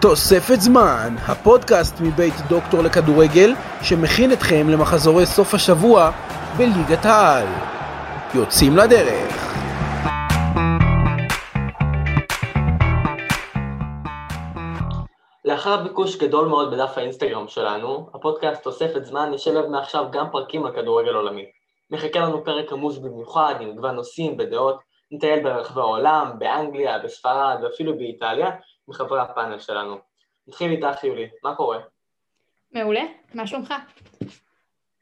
תוספת זמן, הפודקאסט מבית דוקטור לכדורגל שמכין אתכם למחזורי סוף השבוע בליגת העל. יוצאים לדרך. לאחר ביקוש גדול מאוד בדף האינסטגרם שלנו, הפודקאסט תוספת זמן ישלב מעכשיו גם פרקים על כדורגל עולמי. מחכה לנו פרק עמוס במיוחד עם מגוון נושאים ודעות, נטייל ברחבי העולם, באנגליה, בספרד ואפילו באיטליה, עם חברי הפאנל שלנו. נתחיל איתך יולי, מה קורה? מעולה, מה שלומך?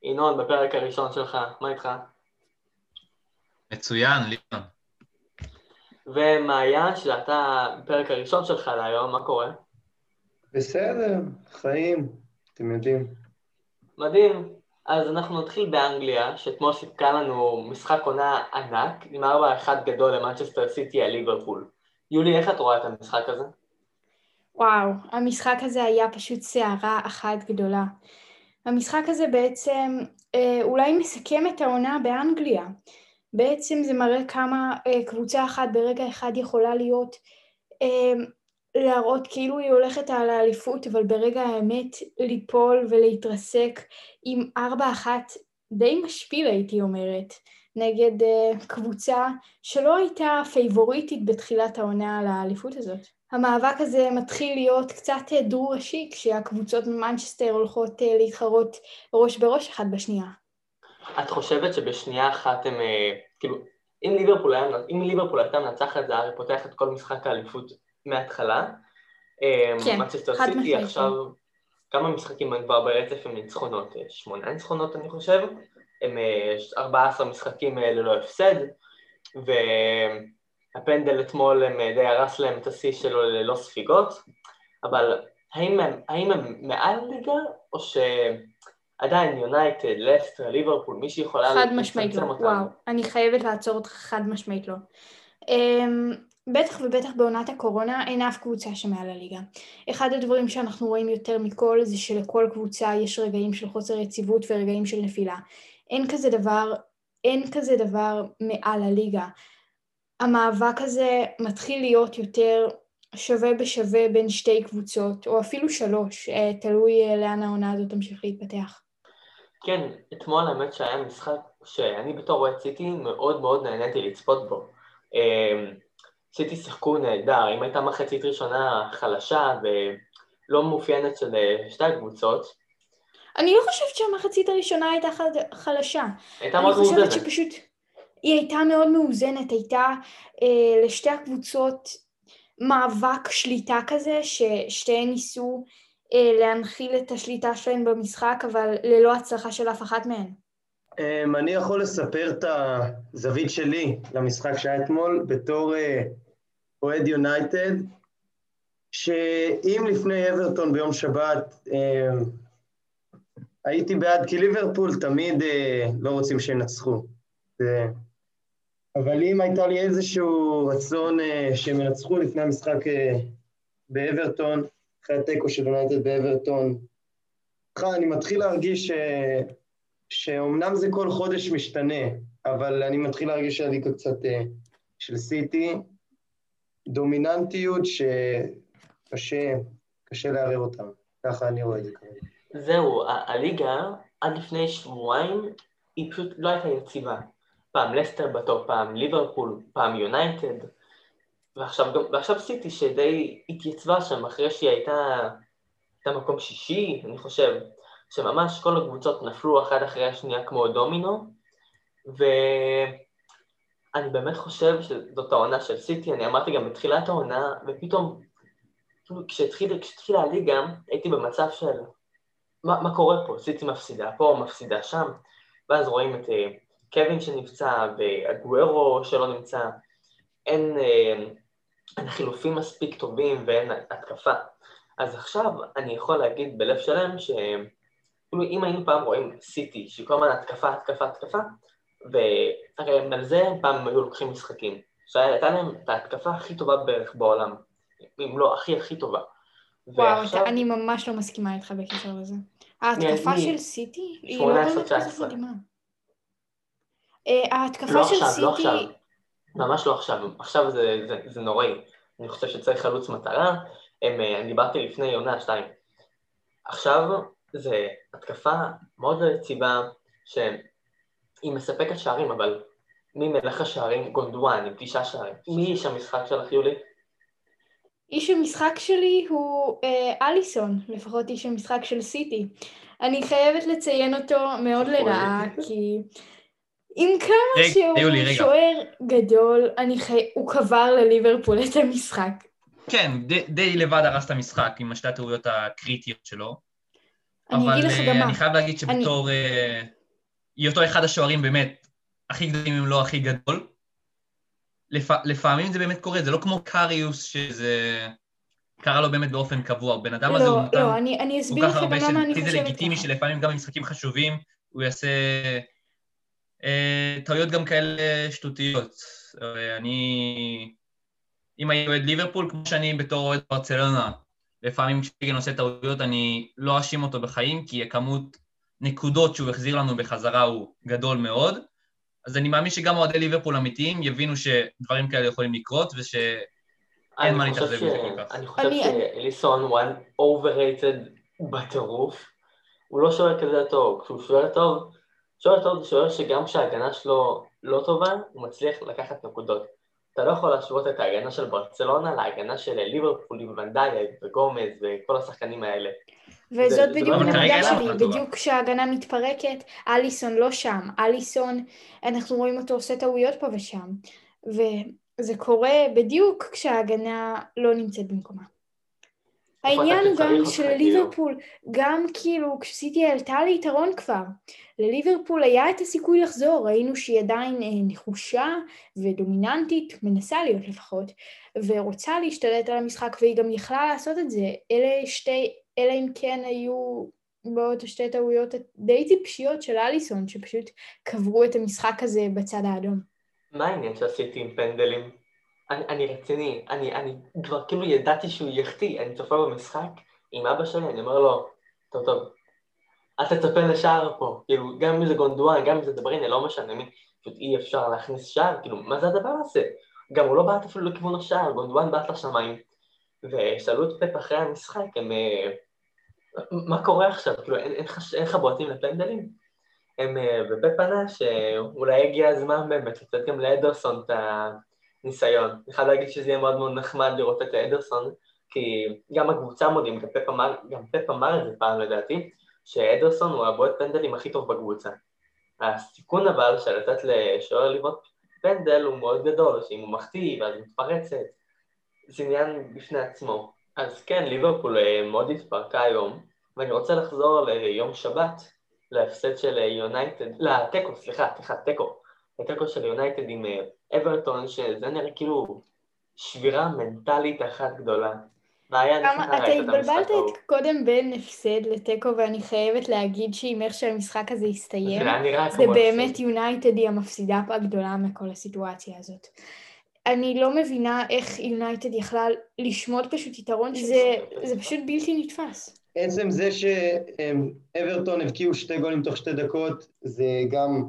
ינון, בפרק הראשון שלך, מה איתך? מצוין, ליאון. ומעיין, שאתה בפרק הראשון שלך להיום, מה קורה? בסדר, חיים, אתם יודעים. מדהים. אז אנחנו נתחיל באנגליה, שאתמול סיפקה לנו משחק עונה ענק, עם 4-1 גדול למנצ'סטר סיטי על ליברפול. יולי, איך את רואה את המשחק הזה? וואו, המשחק הזה היה פשוט סערה אחת גדולה. המשחק הזה בעצם אה, אולי מסכם את העונה באנגליה. בעצם זה מראה כמה אה, קבוצה אחת ברגע אחד יכולה להיות, אה, להראות כאילו היא הולכת על האליפות, אבל ברגע האמת ליפול ולהתרסק עם ארבע אחת די משפיל הייתי אומרת, נגד קבוצה שלא הייתה פייבוריטית בתחילת העונה על האליפות הזאת. המאבק הזה מתחיל להיות קצת אה, דו-ראשי כשהקבוצות ממנצ'סטר הולכות אה, להתחרות ראש בראש אחת בשנייה. את חושבת שבשנייה אחת הם, אה, כאילו, אם ליברפול, היה, אם ליברפול הייתה מנצחת, זה הרי פותח את כל משחק האליפות מההתחלה. כן, חד משמעית. עכשיו, כמה משחקים הם כבר ברצף עם ניצחונות? שמונה ניצחונות אני חושב, הם 14 משחקים ללא הפסד, ו... הפנדל אתמול די הרס להם את השיא שלו ללא ספיגות, אבל האם הם, האם הם מעל ליגה, או שעדיין יונייטד, לסטר, ליברפול, מישהי יכולה... חד משמעית לא, אותם? וואו, אני חייבת לעצור אותך חד משמעית לא. Um, בטח ובטח בעונת הקורונה אין אף קבוצה שמעל הליגה. אחד הדברים שאנחנו רואים יותר מכל זה שלכל קבוצה יש רגעים של חוסר יציבות ורגעים של נפילה. אין כזה דבר, אין כזה דבר מעל הליגה. המאבק הזה מתחיל להיות יותר שווה בשווה בין שתי קבוצות, או אפילו שלוש, אה, תלוי אה, לאן העונה הזאת תמשיך להתפתח. כן, אתמול האמת שהיה משחק שאני בתור רואה סיטי מאוד מאוד נהניתי לצפות בו. אמ, סיטי שיחקו נהדר, אם הייתה מחצית ראשונה חלשה ולא מאופיינת של אה, שתי הקבוצות. אני לא חושבת שהמחצית הראשונה הייתה חלשה. הייתה מאוד מאוזנת. אני חושבת שפשוט... היא הייתה מאוד מאוזנת, הייתה אה, לשתי הקבוצות מאבק שליטה כזה, ששתיהן ניסו אה, להנחיל את השליטה שלהן במשחק, אבל ללא הצלחה של אף אחת מהן. Um, אני יכול לספר את הזווית שלי למשחק שהיה אתמול בתור אה, אוהד יונייטד, שאם לפני אברטון ביום שבת uh, הייתי בעד, כי ליברפול תמיד uh, לא רוצים שינצחו. אבל אם הייתה לי איזשהו רצון uh, שהם ינצחו לפני המשחק uh, באברטון, אחרי התיקו של יונייטד באברטון, אני מתחיל להרגיש ש... שאומנם זה כל חודש משתנה, אבל אני מתחיל להרגיש שהליגה קצת uh, של סיטי, דומיננטיות שקשה קשה לערער אותה, ככה אני רואה את זה כרגע. זהו, הליגה עד לפני שבועיים היא פשוט לא הייתה יציבה. פעם לסטר בטופ, פעם ליברפול, פעם יונייטד, ועכשיו, ועכשיו סיטי שדי התייצבה שם אחרי שהיא הייתה, הייתה מקום שישי, אני חושב, שממש כל הקבוצות נפלו אחת אחרי השנייה כמו דומינו, ואני באמת חושב שזאת העונה של סיטי, אני אמרתי גם בתחילת העונה, ופתאום, כשהתחילה, כשהתחילה הליגה, הייתי במצב של מה, מה קורה פה, סיטי מפסידה פה, מפסידה שם, ואז רואים את אה, קווין שנפצע ואגוארו שלא נמצא, אין, אה, אין חילופים מספיק טובים ואין התקפה. אז עכשיו אני יכול להגיד בלב שלם שאם היינו פעם רואים סיטי, שהיא כל הזמן התקפה, התקפה, התקפה, והרי על זה פעם היו לוקחים משחקים, שהייתה להם את ההתקפה הכי טובה בערך בעולם, אם לא הכי הכי טובה. וואו, ועכשיו... אני ממש לא מסכימה איתך בקשר לזה. ההתקפה של סיטי היא לא באמת כזאת מדהימה. אה, ההתקפה לא של עכשיו, סיטי... לא עכשיו, ממש לא עכשיו, עכשיו זה, זה, זה נוראי. אני חושב שצריך חלוץ מטרה, הם, אה, אני דיברתי לפני עונה, שתיים. עכשיו זה התקפה מאוד לא יציבה, שהיא מספקת שערים, אבל מי מלך השערים? גונדואן עם תשעה שערים. מי איש המשחק שלך, יולי? איש המשחק שלי הוא אה, אליסון, לפחות איש המשחק של סיטי. אני חייבת לציין אותו מאוד לרעה, כי עם כמה רגע, שהוא. שוער גדול, אני חי... הוא קבר לליברפול את המשחק. כן, די, די לבד הרס את המשחק עם השתי הטעויות הקריטיות שלו. אני אבל אה. אני חייב להגיד שבתור... אה, היותו אחד השוערים באמת הכי גדולים אם לא הכי גדול, לפ... לפעמים זה באמת קורה, זה לא כמו קריוס שזה קרה לו באמת באופן קבוע, בן אדם הזה לא, הוא נתן לא, אני, אני כל כך הרבה אני שזה לגיטימי. שלפעמים גם במשחקים חשובים הוא יעשה טעויות גם כאלה שטותיות. אה, אני, אם הייתי אוהד ליברפול, כמו שאני בתור אוהד ברצלונה, לפעמים כשפיגן עושה טעויות אני לא אאשים אותו בחיים, כי הכמות נקודות שהוא החזיר לנו בחזרה הוא גדול מאוד. אז אני מאמין שגם אוהדי ליברפול אמיתיים יבינו שדברים כאלה יכולים לקרות, וש... אין מה אני חושב להתאכזב מזה כל כך. אני חושב אני- שאליסון הוא overrated בטירוף. הוא לא שוער כזה טוב. כשהוא שוער טוב, שוער טוב זה שוער שגם כשההגנה שלו לא טובה, הוא מצליח לקחת נקודות. אתה לא יכול להשוות את ההגנה של ברצלונה להגנה של ליברפול עם ונדאייק וגומז וכל השחקנים האלה. וזאת זה- בדיוק לא- הנקודה שלי. בדיוק כשההגנה מתפרקת, אליסון לא שם, אליסון, אנחנו רואים אותו עושה טעויות פה ושם, וזה קורה בדיוק כשההגנה לא נמצאת במקומה. העניין הוא גם צריך אותך, שלליברפול, גם כאילו כשסיטי העלתה ליתרון כבר, לליברפול היה את הסיכוי לחזור, ראינו שהיא עדיין אה, נחושה ודומיננטית, מנסה להיות לפחות, ורוצה להשתלט על המשחק והיא גם יכלה לעשות את זה, אלה שתי, אלא אם כן היו בעוד שתי טעויות די טיפשיות של אליסון, שפשוט קברו את המשחק הזה בצד האדום. מה העניין שעשיתי עם פנדלים? אני, אני רציני, אני, אני כבר כאילו ידעתי שהוא יחטיא, אני צופה במשחק עם אבא שלי, אני אומר לו, טוב טוב, אל תצפה לשער פה, כאילו גם אם זה גונדואן, גם אם זה דברינה, לא משנה מי, פשוט אי אפשר להכניס שער, כאילו מה זה הדבר הזה? גם הוא לא בעט אפילו לכיוון השער, גונדואן בעט לשמיים, ושאלו את פפ אחרי המשחק, הם... אה, מה קורה עכשיו? כאילו אין, אין, אין לך בועטים לפנדלים? הם, ופפ ענה שאולי הגיע הזמן באמת לתת גם לאדרסון את הניסיון. אני חייב להגיד שזה יהיה מאוד מאוד נחמד לראות את אדרסון, כי גם הקבוצה מודים, גם פפ אמר, את זה פעם לדעתי, שאדרסון הוא הבועט פנדלים הכי טוב בקבוצה. הסיכון אבל של לתת לשוער לבעוט פנדל הוא מאוד גדול, שאם הוא מחטיא ואז מתפרצת, זה עניין בפני עצמו. אז כן, ליברפול אה, מאוד התפרקה היום, ואני רוצה לחזור ליום שבת, להפסד של יונייטד, לתיקו, סליחה, סליחה, תיקו. לתיקו של יונייטד עם אה, אברטון, שזה נראה כאילו שבירה מנטלית אחת גדולה. אתה התבלבלת קודם בין הפסד לתיקו ואני חייבת להגיד שעם איך שהמשחק הזה הסתיים, זה באמת. יונייטד היא המפסידה הגדולה מכל הסיטואציה הזאת. אני לא מבינה איך יונייטד יכלה לשמוט פשוט יתרון, זה, זה פשוט בלתי נתפס. עצם זה שאברטון הבקיעו שתי גולים תוך שתי דקות, זה גם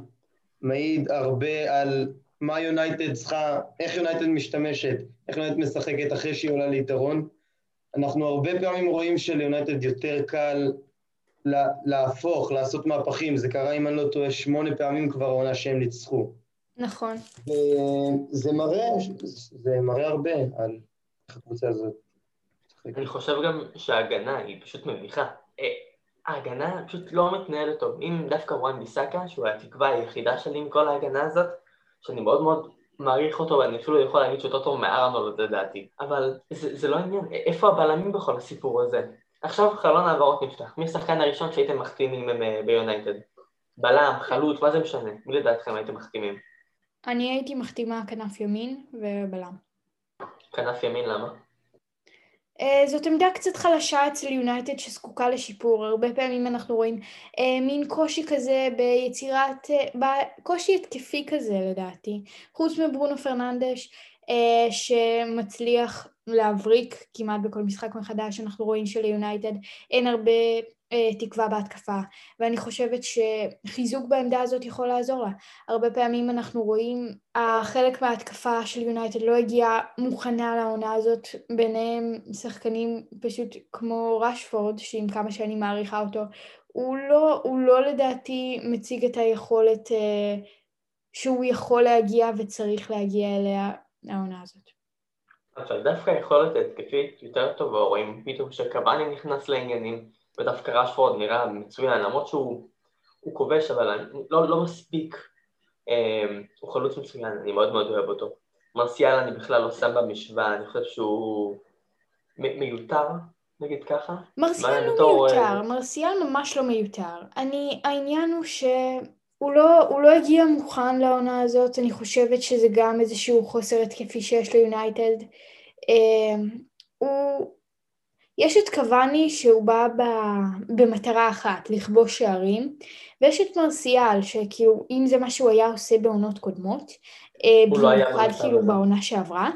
מעיד הרבה על מה יונייטד צריכה, איך יונייטד משתמשת, איך יונייטד משחקת אחרי שהיא עולה ליתרון. אנחנו הרבה פעמים רואים שליונייטד יותר קל לה- להפוך, לעשות מהפכים. זה קרה, אם אני לא טועה, שמונה פעמים כבר העונה שהם ניצחו. נכון. וזה מראה, זה מראה הרבה על איך הקבוצה הזאת. אני חושב גם שההגנה היא פשוט מביכה. ההגנה פשוט לא מתנהלת טוב. אם דווקא וואן ביסאקה, שהוא התקווה היחידה שלי מכל ההגנה הזאת, שאני מאוד מאוד מעריך אותו, ואני אפילו יכול להגיד שהוא יותר טוב מארנולד לדעתי. אבל זה, זה לא עניין, איפה הבלמים בכל הסיפור הזה? עכשיו חלון העברות נפתח. מי השחקן הראשון שהייתם מחתימים אה, ביונייטד? בלם, חלוץ, מה זה משנה? מי לדעתכם הייתם מחתימים? אני הייתי מחתימה כנף ימין ובלם. כנף ימין, למה? Uh, זאת עמדה קצת חלשה אצל יונייטד שזקוקה לשיפור, הרבה פעמים אנחנו רואים uh, מין קושי כזה ביצירת, uh, קושי התקפי כזה לדעתי, חוץ מברונו פרננדש, אה, שמצליח להבריק כמעט בכל משחק מחדש, אנחנו רואים שליונייטד אין הרבה אה, תקווה בהתקפה, ואני חושבת שחיזוק בעמדה הזאת יכול לעזור לה. הרבה פעמים אנחנו רואים, החלק מההתקפה של יונייטד לא הגיעה מוכנה לעונה הזאת, ביניהם שחקנים פשוט כמו רשפורד, שעם כמה שאני מעריכה אותו, הוא לא, הוא לא לדעתי מציג את היכולת אה, שהוא יכול להגיע וצריך להגיע אליה העונה הזאת. אבל דווקא יכולת התקפית יותר טובה, רואים פתאום שקוואני נכנס לעניינים, ודווקא רשפורד נראה מצוין, למרות שהוא כובש, אבל אני, לא, לא מספיק, אה, הוא חלוץ מצוין, אני מאוד מאוד אוהב אותו. מרסיאל אני בכלל לא שם במשוואה, אני חושב שהוא מיותר, נגיד ככה. מרסיאל לא מיותר, אה... מרסיאל ממש לא מיותר. אני, העניין הוא ש... הוא לא, הוא לא הגיע מוכן לעונה הזאת, אני חושבת שזה גם איזשהו חוסר התקפי שיש ליונייטד. אמ, הוא... יש את קוואני שהוא בא ב... במטרה אחת, לכבוש שערים, ויש את מרסיאל, שכאילו, אם זה מה שהוא היה עושה בעונות קודמות, אה, לא במיוחד לא כאילו בעונה שעברה,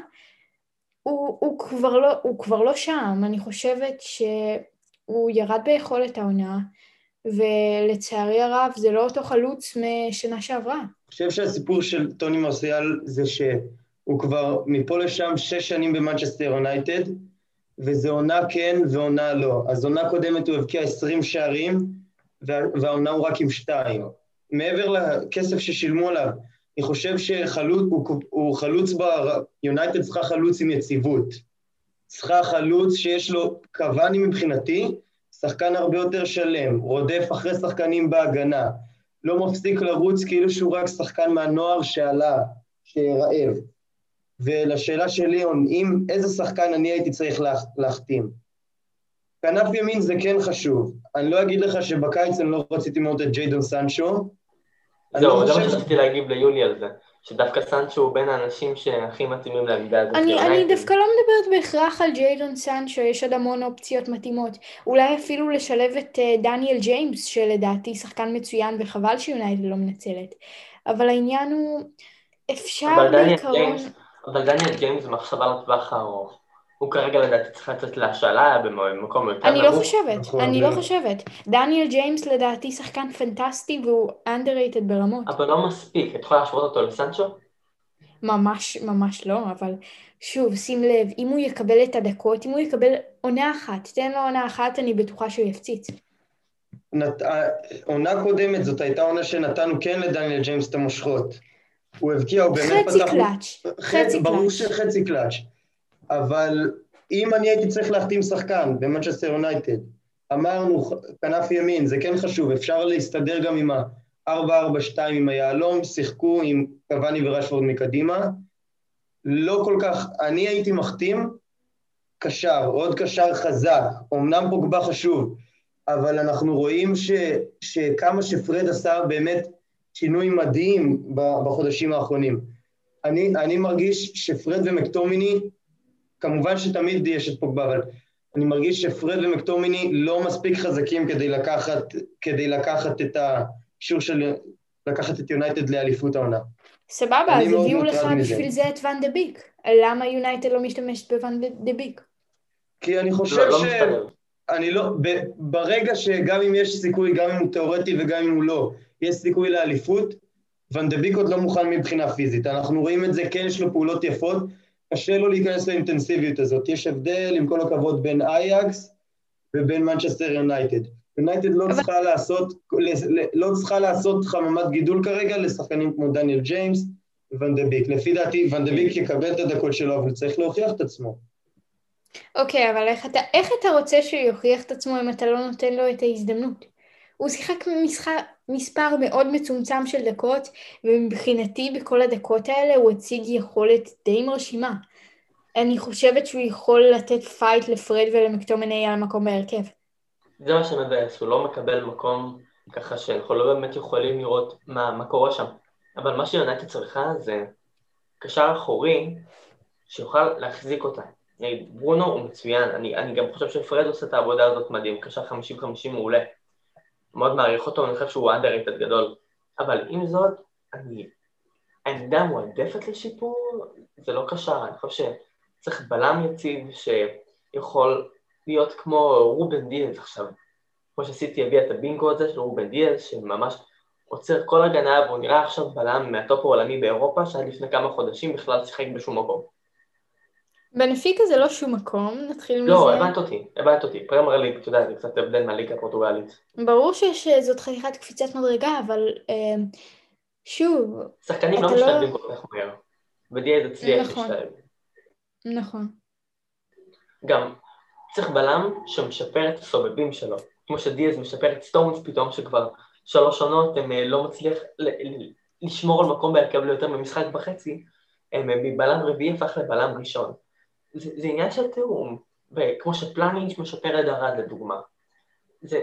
הוא, הוא, כבר לא, הוא כבר לא שם, אני חושבת שהוא ירד ביכולת העונה, ולצערי הרב זה לא אותו חלוץ משנה שעברה. אני חושב שהסיפור של טוני מרסיאל זה שהוא כבר מפה לשם שש שנים במנצ'סטר יונייטד, וזה עונה כן ועונה לא. אז עונה קודמת הוא הבקיע 20 שערים, והעונה הוא רק עם שתיים. מעבר לכסף ששילמו עליו, אני חושב שחלוץ, הוא, הוא חלוץ, יונייטד צריכה חלוץ עם יציבות. צריכה חלוץ שיש לו, קוואני מבחינתי, שחקן הרבה יותר שלם, רודף אחרי שחקנים בהגנה, לא מפסיק לרוץ כאילו שהוא רק שחקן מהנוער שעלה, שרעב. ולשאלה של ליאון, אם איזה שחקן אני הייתי צריך לה, להחתים? כנף ימין זה כן חשוב. אני לא אגיד לך שבקיץ אני לא רציתי מאוד את ג'יידון סנצ'ו. זהו, לא זה מה שרציתי להגיב ליולי על זה. שדווקא סנצ'ו הוא בין האנשים שהכי מתאימים לעמדה הזאת. אני, אני דווקא לא מדברת בהכרח על ג'יילון סנצ'ו, יש עוד המון אופציות מתאימות. אולי אפילו לשלב את uh, דניאל ג'יימס, שלדעתי שחקן מצוין וחבל שיונייטד לא מנצלת. אבל העניין הוא, אפשר בעיקרון... אבל דניאל ג'יימס זה מחשבה לטווח הארוך. הוא כרגע לדעתי צריך לצאת להשאלה במקום יותר נמוך. אני לא חושבת, נכון, אני לא חושבת. דניאל ג'יימס לדעתי שחקן פנטסטי והוא underrated ברמות. אבל לא מספיק, את יכולה להשוות אותו לסנצ'ו? ממש ממש לא, אבל שוב, שים לב, אם הוא יקבל את הדקות, אם הוא יקבל עונה אחת, תן לו עונה אחת, אני בטוחה שהוא יפציץ. נת... עונה קודמת זאת הייתה עונה שנתנו כן לדניאל ג'יימס את המושכות. הוא הבקיע, הוא באמת פתח... חצי קלאץ', חצי קלאץ'. ברור שחצי קלאץ'. אבל אם אני הייתי צריך להחתים שחקן במנצ'סטר יונייטד, אמרנו כנף ימין, זה כן חשוב, אפשר להסתדר גם עם ה-4-4-2 עם היהלום, שיחקו עם קוואני ורשפורד מקדימה. לא כל כך, אני הייתי מחתים קשר, עוד קשר חזק, אמנם פוגבה חשוב, אבל אנחנו רואים ש, שכמה שפרד עשה באמת שינוי מדהים בחודשים האחרונים. אני, אני מרגיש שפרד ומקטומיני כמובן שתמיד יש את פוגבה, אבל אני מרגיש שפרד ומקטומיני לא מספיק חזקים כדי לקחת, כדי לקחת את האישור של... לקחת את יונייטד לאליפות העונה. סבבה, אז הביאו לך בשביל זה את ואן דה ביק. למה יונייטד לא משתמשת בוואן דה ביק? כי אני חושב לא, לא ש... לא אני לא... ב... ברגע שגם אם יש סיכוי, גם אם הוא תיאורטי וגם אם הוא לא, יש סיכוי לאליפות, ואן דה ביק עוד לא מוכן מבחינה פיזית. אנחנו רואים את זה, כן יש לו פעולות יפות, קשה לו להיכנס לאינטנסיביות הזאת. יש הבדל, עם כל הכבוד, בין אייקס ובין מנצ'סטר יונייטד. יונייטד לא צריכה לעשות, לא צריכה לעשות חממת גידול כרגע לשחקנים כמו דניאל ג'יימס וואן דה ביק. לפי דעתי, וואן דה ביק יקבל את הדקות שלו, אבל צריך להוכיח את עצמו. אוקיי, אבל איך אתה, איך אתה רוצה שהוא יוכיח את עצמו אם אתה לא נותן לו את ההזדמנות? הוא שיחק משחק, מספר מאוד מצומצם של דקות, ומבחינתי בכל הדקות האלה הוא הציג יכולת די מרשימה. אני חושבת שהוא יכול לתת fight לפרד ולמקטומני על המקום בהרכב. זה מה שמבאס, הוא לא מקבל מקום ככה שאנחנו לא באמת יכולים לראות מה, מה קורה שם. אבל מה שיונתן צריכה זה קשר אחורי שיוכל להחזיק אותה. ברונו הוא מצוין, אני, אני גם חושב שפרד עושה את העבודה הזאת מדהים, קשר 50-50 מעולה. מאוד מעריך אותו, אני חושב שהוא underrated גדול. אבל עם זאת, אני... העמדה מועדפת לשיפור, זה לא קשר, אני חושב שצריך בלם יציב שיכול להיות כמו רובן דיאז עכשיו. כמו שסיטי הביאה את הבינגו הזה של רובן דיאז, שממש עוצר כל הגנה, והוא נראה עכשיו בלם מה top העולמי באירופה, שעד לפני כמה חודשים בכלל שיחק בשום מקום. בנפיקה זה לא שום מקום, נתחיל לא, מזה. הבנת אותי, הבנת אותי. פרמייר ליג, אתה יודע, זה קצת הבדל מהליגה הפורטוגלית. ברור שזאת חתיכת קפיצת מדרגה, אבל אה, שוב, שחקנים לא לא- משתלבים כל כך מהר. ודיאז הצליח נכון. להשתלב. נכון. גם צריך בלם שמשפר את הסובבים שלו. כמו שדיאז משפר את סטונס פתאום, שכבר שלוש עונות הם אה, לא מצליח לשמור על מקום בהרכב ליותר ממשחק וחצי, הם אה, מבלם רביעי הפך לבלם ראשון. זה, זה עניין של תיאום, וכמו שפלניץ' משפר את ארד לדוגמה. זה,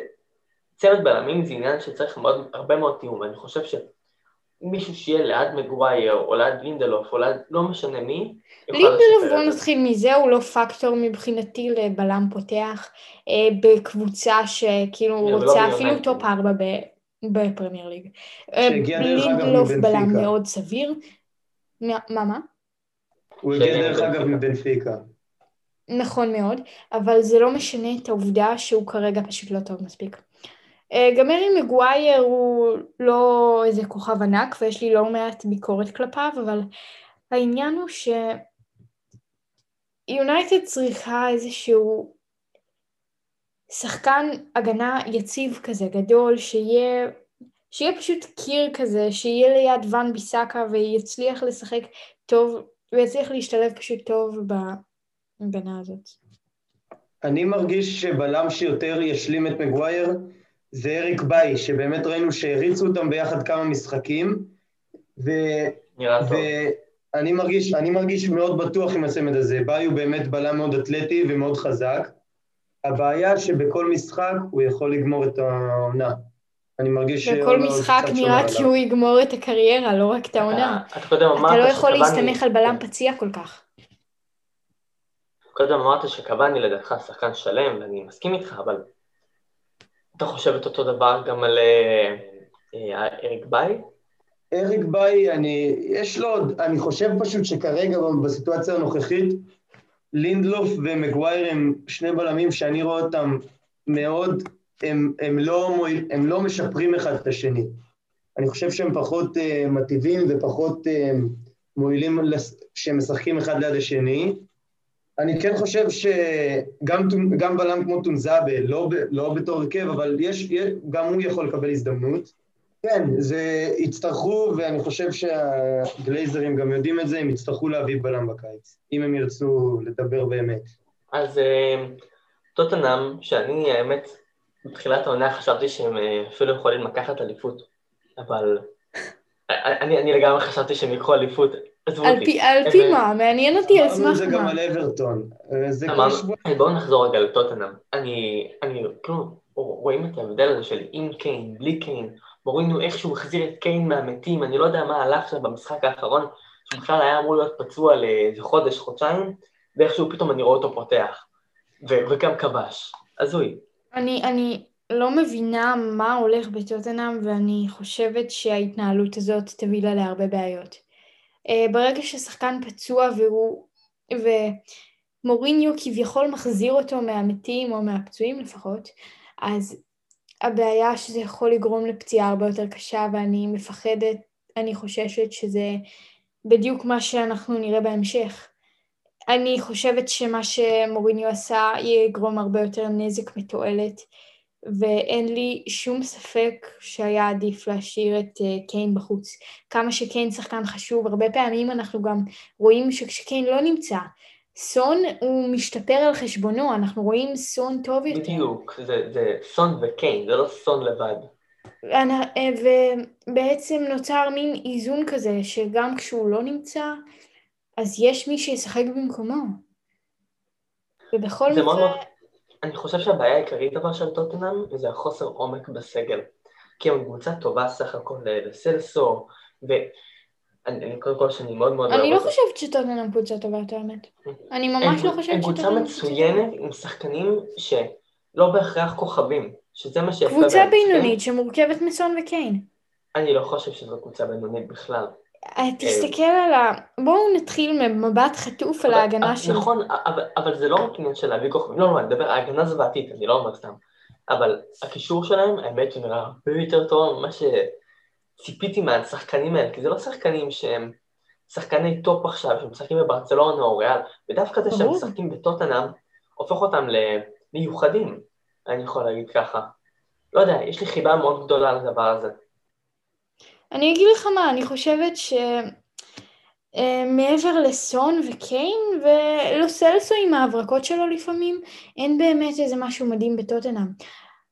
צוות בלמים זה עניין שצריך מאוד, הרבה מאוד תיאום, ואני חושב שמישהו שיהיה ליד מגווייר, או ליד לינדלוף, או ליד לא משנה מי, יוכל לינדלוף, לשפר בוא את זה. נתחיל מזה, הוא לא פקטור מבחינתי לבלם פותח אה, בקבוצה שכאילו ולא רוצה ביונייטד. אפילו top ארבע ב- בפרמייר ליג. שהגיע דרך אגב לינדלוף. בלם מאוד סביר. מה, מה? הוא הגיע של דרך אגב בנפיקה. מבנפיקה. נכון מאוד, אבל זה לא משנה את העובדה שהוא כרגע פשוט לא טוב מספיק. אה, גם הארי מגווייר הוא לא איזה כוכב ענק ויש לי לא מעט ביקורת כלפיו, אבל העניין הוא ש... יונייטד צריכה איזשהו שחקן הגנה יציב כזה, גדול, שיהיה, שיהיה פשוט קיר כזה, שיהיה ליד ואן ביסאקה ויצליח לשחק טוב, ויצליח להשתלב פשוט טוב בהגנה הזאת. אני מרגיש שבלם שיותר ישלים את מגווייר זה אריק ביי, שבאמת ראינו שהריצו אותם ביחד כמה משחקים, ו... נראה טוב. ואני מרגיש, אני מרגיש מאוד בטוח עם הצמד הזה. ביי הוא באמת בלם מאוד אתלטי ומאוד חזק. הבעיה שבכל משחק הוא יכול לגמור את העונה. אני מרגיש בכל שעונה עוד משחק נראה שומר כאילו הוא יגמור את הקריירה, לא רק את העונה. אתה קודם אמרת אתה לא יכול להסתמך על בלם פציע כל כך. קודם אמרת שקוואני לדעתך שחקן שלם, ואני מסכים איתך, אבל אתה חושב את אותו דבר גם על אה, אה, אריק ביי? אריק ביי, אני, יש לו עוד, אני חושב פשוט שכרגע בסיטואציה הנוכחית, לינדלוף ומגווייר הם שני בלמים שאני רואה אותם מאוד, הם, הם, לא, הם לא משפרים אחד את השני. אני חושב שהם פחות uh, מטיבים ופחות uh, מועילים לס- שהם משחקים אחד ליד השני. אני כן חושב שגם בלם כמו טונזאבה, לא, לא בתור הרכב, אבל יש, יש, גם הוא יכול לקבל הזדמנות. כן, זה יצטרכו, ואני חושב שהגלייזרים גם יודעים את זה, הם יצטרכו להביא בלם בקיץ, אם הם ירצו לדבר באמת. אז אה, טוטנאם, שאני האמת, בתחילת העונה חשבתי שהם אה, אפילו יכולים לקחת אליפות, אבל אה, אני, אני לגמרי חשבתי שהם ייקחו אליפות, על. פי- על פי אה, מה? מעניין אותי על אמרנו את זה סמך גם מה. על אברטון. אה, זה אמרנו-. בואו נחזור רגע לטוטנאם. אני, אני, כאילו, רואים את ההבדל הזה של עם קיין, בלי קיין, ראינו איך שהוא החזיר את קיין מהמתים, אני לא יודע מה הלך שם במשחק האחרון, שהוא בכלל היה אמור להיות פצוע לאיזה חודש, חודשיים, ואיכשהו פתאום אני רואה אותו פותח, וגם כבש. הזוי. אני, אני לא מבינה מה הולך בטוטנאם ואני חושבת שההתנהלות הזאת תביא לה להרבה בעיות. Uh, ברגע ששחקן פצוע והוא, ומוריניו כביכול מחזיר אותו מהמתים או מהפצועים לפחות, אז הבעיה שזה יכול לגרום לפציעה הרבה יותר קשה ואני מפחדת, אני חוששת שזה בדיוק מה שאנחנו נראה בהמשך. אני חושבת שמה שמוריניו עשה יגרום הרבה יותר נזק מתועלת, ואין לי שום ספק שהיה עדיף להשאיר את uh, קיין בחוץ. כמה שקיין שחקן חשוב, הרבה פעמים אנחנו גם רואים שכשקיין לא נמצא, סון הוא משתפר על חשבונו, אנחנו רואים סון טוב יותר. בדיוק, זה, זה סון וקיין, זה לא סון לבד. אה, ובעצם נוצר מין איזון כזה, שגם כשהוא לא נמצא, אז יש מי שישחק במקומו. ובכל מקרה, מאוד... אני חושב שהבעיה העיקרית אבל של טוטנאם זה החוסר עומק בסגל. כי הם קבוצה טובה סך הכל לסלסו, ואני אני- קודם כל שאני מאוד מאוד אני אוהב לא אותו. חושבת שטוטנאם קבוצה טובה, את האמת. אני ממש לא חושבת הם קבוצה שטוטנאם מצוינת עם שחקנים שלא בהכרח כוכבים, שזה מה שיפה קבוצה. בינונית שמורכבת מסון וקיין. אני לא חושב שזו קבוצה בינונית בכלל. תסתכל על ה... בואו נתחיל ממבט חטוף על ההגנה של... נכון, אבל, זה לא רק עניין של להביא כוכבים, לא, לא, אני מדבר, ההגנה זה בעתיד, אני לא אומר סתם. אבל הקישור שלהם, האמת שהוא נראה הרבה יותר טוב ממה שציפיתי מהשחקנים האלה, כי זה לא שחקנים שהם שחקני top עכשיו, שמשחקים בברצלונה או ריאל, ודווקא זה שהם משחקים בטוטנאם, הופך אותם למיוחדים, אני יכול להגיד ככה. לא יודע, יש לי חיבה מאוד גדולה לדבר הזה. אני אגיד לך מה, אני חושבת ש... Uh, מעבר לסון וקיין ולו סלסו עם ההברקות שלו לפעמים, אין באמת איזה משהו מדהים בטוטנאם.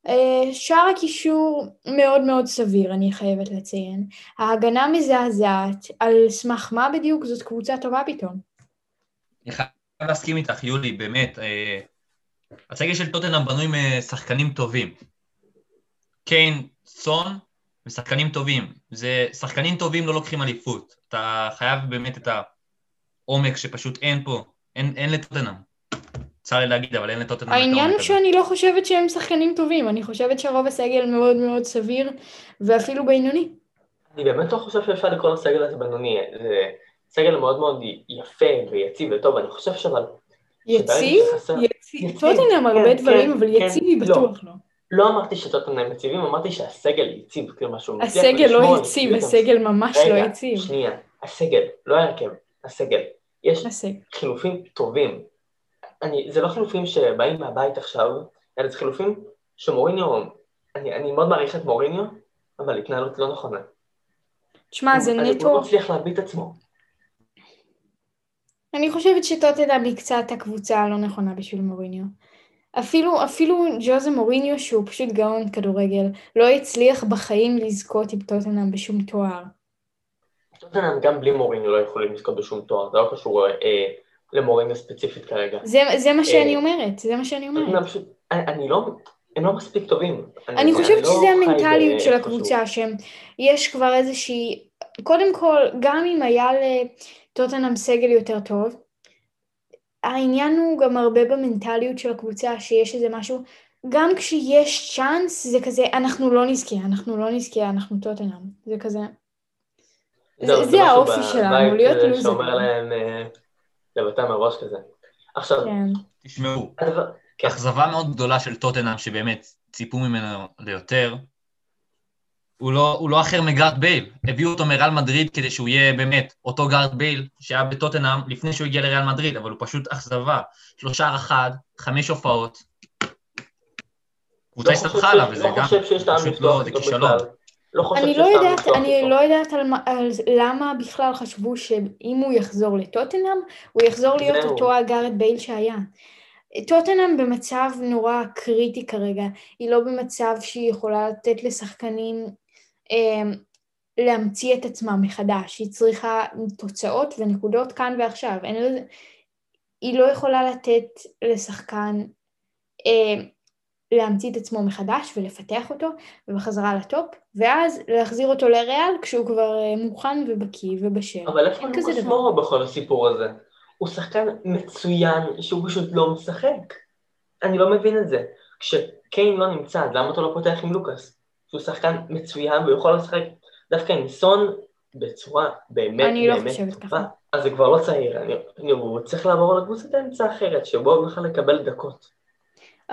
Uh, שאר הקישור מאוד מאוד סביר, אני חייבת לציין. ההגנה מזעזעת, על סמך מה בדיוק זאת קבוצה טובה פתאום. אני חייב להסכים איתך, יולי, באמת. Uh, הסגל של טוטנאם בנוי משחקנים טובים. קיין, סון, ושחקנים טובים. זה, שחקנים טובים לא לוקחים אליפות. אתה חייב באמת את העומק שפשוט אין פה, אין, אין לטוטנאם. צר לי להגיד, אבל אין לטוטנאם את העומק הזה. העניין הוא שאני לא חושבת שהם שחקנים טובים, אני חושבת שרוב הסגל מאוד מאוד סביר, ואפילו בינוני. אני באמת לא חושב שאפשר לקרוא לסגל הזה בינוני. זה סגל מאוד מאוד יפה ויציב וטוב, אני חושב שאבל... יציב? יציב. טוטנאם הרבה כן, דברים, כן, אבל כן. יציב בטוח לא. לא אמרתי שטוטנאם יציבים, אמרתי שהסגל יציב, כאילו משהו... הסגל לא יציב, הסגל ממש לא יציב. רגע, שנייה, הסגל, לא ההרכב, הסגל. יש חילופים טובים. אני, זה לא חילופים שבאים מהבית עכשיו, אלא זה חילופים שמוריניו, אני, אני מאוד מעריך את מוריניו, אבל התנהלות לא נכונה. תשמע, זה נטו... הוא לא מצליח להביא את עצמו. אני חושבת שטוטנאם היא קצת הקבוצה הלא נכונה בשביל מוריניו. אפילו, אפילו ג'וזה מוריניו, שהוא פשוט גאון כדורגל, לא הצליח בחיים לזכות עם טוטנאם בשום תואר. טוטנאם גם בלי מוריניו לא יכולים לזכות בשום תואר, זה לא קשור אה, למוריניו ספציפית כרגע. זה, זה מה שאני אה, אומרת, זה מה שאני אומרת. פשוט, אני, אני לא... הם לא מספיק טובים. אני, אני חושבת אני לא שזה לא המנטליות של הקבוצה, שיש כבר איזושהי... קודם כל, גם אם היה לטוטנאם סגל יותר טוב, העניין הוא גם הרבה במנטליות של הקבוצה, שיש איזה משהו, גם כשיש צ'אנס, זה כזה, אנחנו לא נזכה, אנחנו לא נזכה, אנחנו טוטנאם, זה כזה. זה, זה, זה האופי שלנו, להיות לוזרים. שאומר להם לבטא מראש כזה. עכשיו, כן. תשמעו, כן. אכזבה מאוד גדולה של טוטנאם, שבאמת ציפו ממנו ליותר, הוא לא, הוא לא אחר מגארת' בייל. הביאו אותו מריאל מדריד כדי שהוא יהיה באמת אותו גארת' בייל שהיה בטוטנאם לפני שהוא הגיע לריאל מדריד, אבל הוא פשוט אכזבה. שלושה אחד, חמש הופעות. קבוצה הסתבכה עליו, וזה גם פשוט לא, זה כישלון. לא אני לא יודעת, אני לא יודעת על, על למה בכלל חשבו שאם הוא יחזור לטוטנאם, הוא יחזור להיות אותו הגארד בייל שהיה. טוטנאם במצב נורא קריטי כרגע, היא לא במצב שהיא יכולה לתת לשחקנים להמציא את עצמה מחדש, היא צריכה תוצאות ונקודות כאן ועכשיו, אין לזה, היא לא יכולה לתת לשחקן אה, להמציא את עצמו מחדש ולפתח אותו ובחזרה לטופ, ואז להחזיר אותו לריאל כשהוא כבר אה, מוכן ובקיא ובשל. אבל איפה לוקאס מורו בכל הסיפור הזה? הוא שחקן מצוין שהוא פשוט לא משחק. אני לא מבין את זה. כשקיין לא נמצא, למה אתה לא פותח עם לוקאס? שהוא שחקן מצוין והוא יכול לשחק דווקא עם סון בצורה באמת אני לא באמת לא חושבת ככה. אז זה כבר לא צעיר, אני, אני, הוא צריך לעבור לקבוצת אמצע אחרת, שבו הוא יכול לקבל דקות.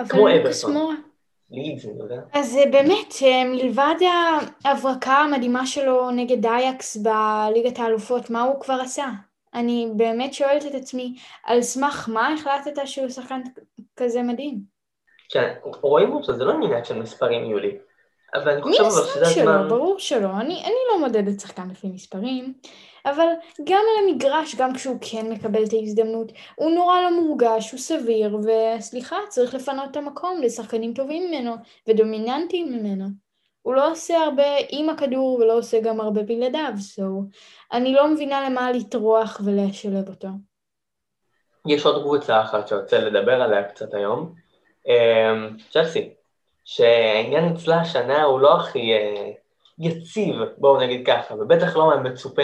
כמו אברסון. אז באמת, אה, מלבד ההברקה המדהימה שלו נגד אייקס בליגת האלופות, מה הוא כבר עשה? אני באמת שואלת את עצמי, על סמך מה החלטת שהוא שחקן כזה מדהים? כן, רואים אותו, זה לא עניין של מספרים, יולי. אבל אני חושב אבל שזה הזמן... שלו, ברור שלא, אני, אני לא מודדת שחקן לפי מספרים, אבל גם על המגרש, גם כשהוא כן מקבל את ההזדמנות, הוא נורא לא מורגש, הוא סביר, וסליחה, צריך לפנות את המקום לשחקנים טובים ממנו ודומיננטיים ממנו. הוא לא עושה הרבה עם הכדור ולא עושה גם הרבה בלעדיו, so אני לא מבינה למה לטרוח ולשלב אותו. יש עוד קבוצה אחת שרוצה לדבר עליה קצת היום, אמ, צ'לסי. שהעניין אצלה השנה הוא לא הכי אה, יציב, בואו נגיד ככה, ובטח לא מהמצופה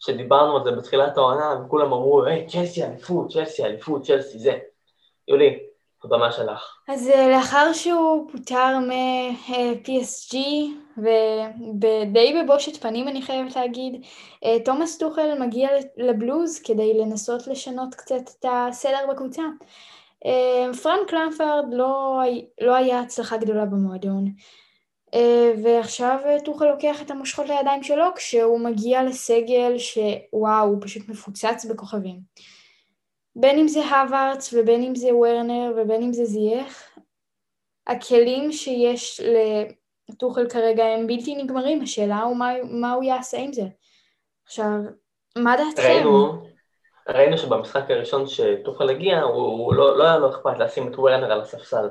שדיברנו על זה בתחילת העונה, וכולם אמרו, היי, צ'לסי אליפות, צ'לסי אליפות, צ'לסי זה. יולי, הבמה שלך. אז אה, לאחר שהוא פוטר מ-PSG, ודי בבושת פנים אני חייבת להגיד, אה, תומאס טוחל מגיע לבלוז כדי לנסות לשנות קצת את הסדר בקבוצה. אה, פרנק למפרד לא, לא היה הצלחה גדולה במועדון, ועכשיו טוחל לוקח את המושכות לידיים שלו כשהוא מגיע לסגל שוואו, הוא פשוט מפוצץ בכוכבים. בין אם זה הווארץ ובין אם זה וורנר ובין אם זה זייח, הכלים שיש לטוחל כרגע הם בלתי נגמרים, השאלה הוא מה, מה הוא יעשה עם זה. עכשיו, מה דעתכם? ראינו, ראינו שבמשחק הראשון שטוחל הגיע, הוא, הוא לא, לא היה לו אכפת לשים את וורנר על הספסל.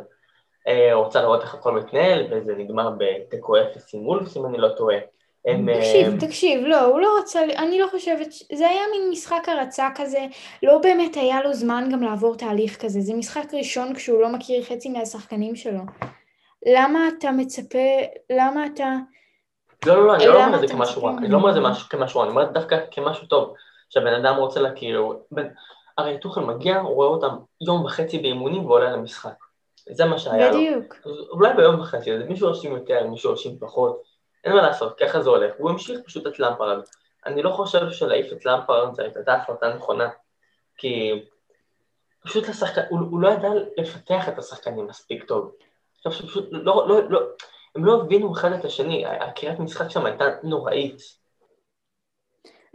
אה, הוא רוצה לראות איך הכל מתנהל, וזה נגמר בתיקו אפס עם וולפס, אם אני לא טועה. הם... תקשיב, אה, תקשיב, לא, הוא לא רצה, אני לא חושבת, זה היה מין משחק הרצה כזה, לא באמת היה לו זמן גם לעבור תהליך כזה, זה משחק ראשון כשהוא לא מכיר חצי מהשחקנים שלו. למה אתה מצפה, למה אתה... לא, לא, לא, אני לא אומר את זה כמשהו רע, אני לא אומר את זה כמשהו רע, אני אומר דווקא כמשהו טוב, שהבן אדם רוצה להכיר, הרי טוחל מגיע, הוא רואה אותם יום וחצי באימונים ועולה למשחק. זה מה שהיה לו. בדיוק. אולי ביום וחצי, מישהו עושים יותר, מישהו עושים פחות. אין מה לעשות, ככה זה הולך. הוא המשיך פשוט את למפרד. אני לא חושב שלהעיף את למפרד זו הייתה החלטה נכונה, כי פשוט השחקן, הוא, הוא לא ידע לפתח את השחקנים מספיק טוב. עכשיו שפשוט לא, לא, לא, הם לא הבינו אחד את השני, הקריאת משחק שם הייתה נוראית.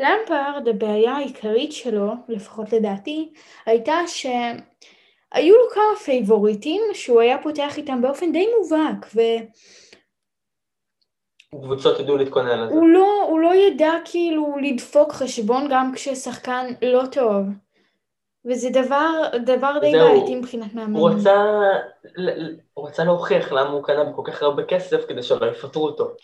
למפרד, הבעיה העיקרית שלו, לפחות לדעתי, הייתה שהיו לו כמה פייבוריטים שהוא היה פותח איתם באופן די מובהק, ו... קבוצות ידעו להתכונן לזה. הוא לא, הוא לא ידע כאילו לדפוק חשבון גם כששחקן לא טוב. וזה דבר, דבר די בעייתי מבחינת מאמן. הוא רצה, הוא רצה להוכיח למה הוא קנה בכל כך הרבה כסף כדי שלא יפטרו אותו.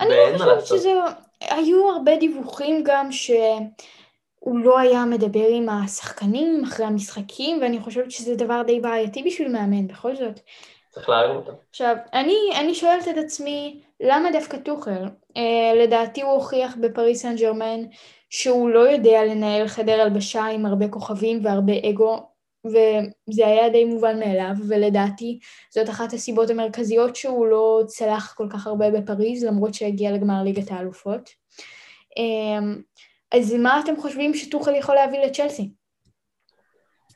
אני לא חושבת שזה... היו הרבה דיווחים גם שהוא לא היה מדבר עם השחקנים אחרי המשחקים, ואני חושבת שזה דבר די בעייתי בשביל מאמן, בכל זאת. צריך להרים אותם. עכשיו, אני, אני שואלת את עצמי, למה דווקא טוחל? Uh, לדעתי הוא הוכיח בפריס סן ג'רמן שהוא לא יודע לנהל חדר הלבשה עם הרבה כוכבים והרבה אגו, וזה היה די מובן מאליו, ולדעתי זאת אחת הסיבות המרכזיות שהוא לא צלח כל כך הרבה בפריז, למרות שהגיע לגמר ליגת האלופות. Uh, אז מה אתם חושבים שטוחל יכול להביא לצ'לסי?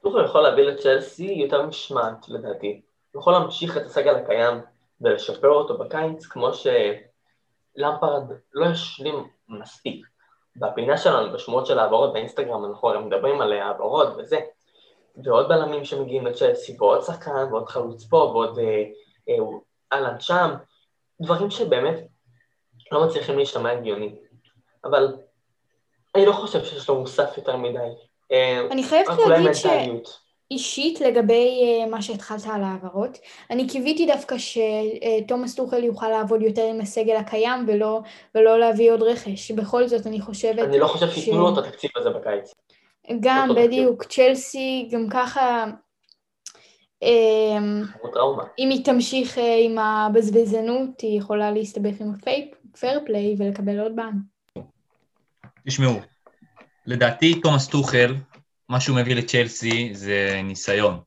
טוחל יכול להביא לצ'לסי יותר משמעת לדעתי. הוא יכול להמשיך את הסגל הקיים ולשפר אותו בקיץ, כמו שלמפרד לא השלים מספיק. בפינה שלנו, בשמועות של העברות באינסטגרם, אנחנו מדברים על העברות וזה, ועוד בלמים שמגיעים לצ'לסי, ועוד שחקן, ועוד חלוץ פה, ועוד אה, אה, אהלן שם, דברים שבאמת לא מצליחים להישמע הגיוני. אבל אני לא חושב שיש לו מוסף יותר מדי. אה, אני חייבת להגיד ש... אישית לגבי uh, מה שהתחלת על העברות. אני קיוויתי דווקא שתומאס טוחל יוכל לעבוד יותר עם הסגל הקיים ולא, ולא להביא עוד רכש. בכל זאת, אני חושבת... אני לא חושב שייתנו לו את התקציב הזה בקיץ. גם, בדיוק. תקציב. צ'לסי, גם ככה... אמ, אם היא תמשיך uh, עם הבזבזנות, היא יכולה להסתבך עם ה fair play ולקבל עוד ban. תשמעו, לדעתי תומאס טוחל מה שהוא מביא לצ'לסי זה ניסיון.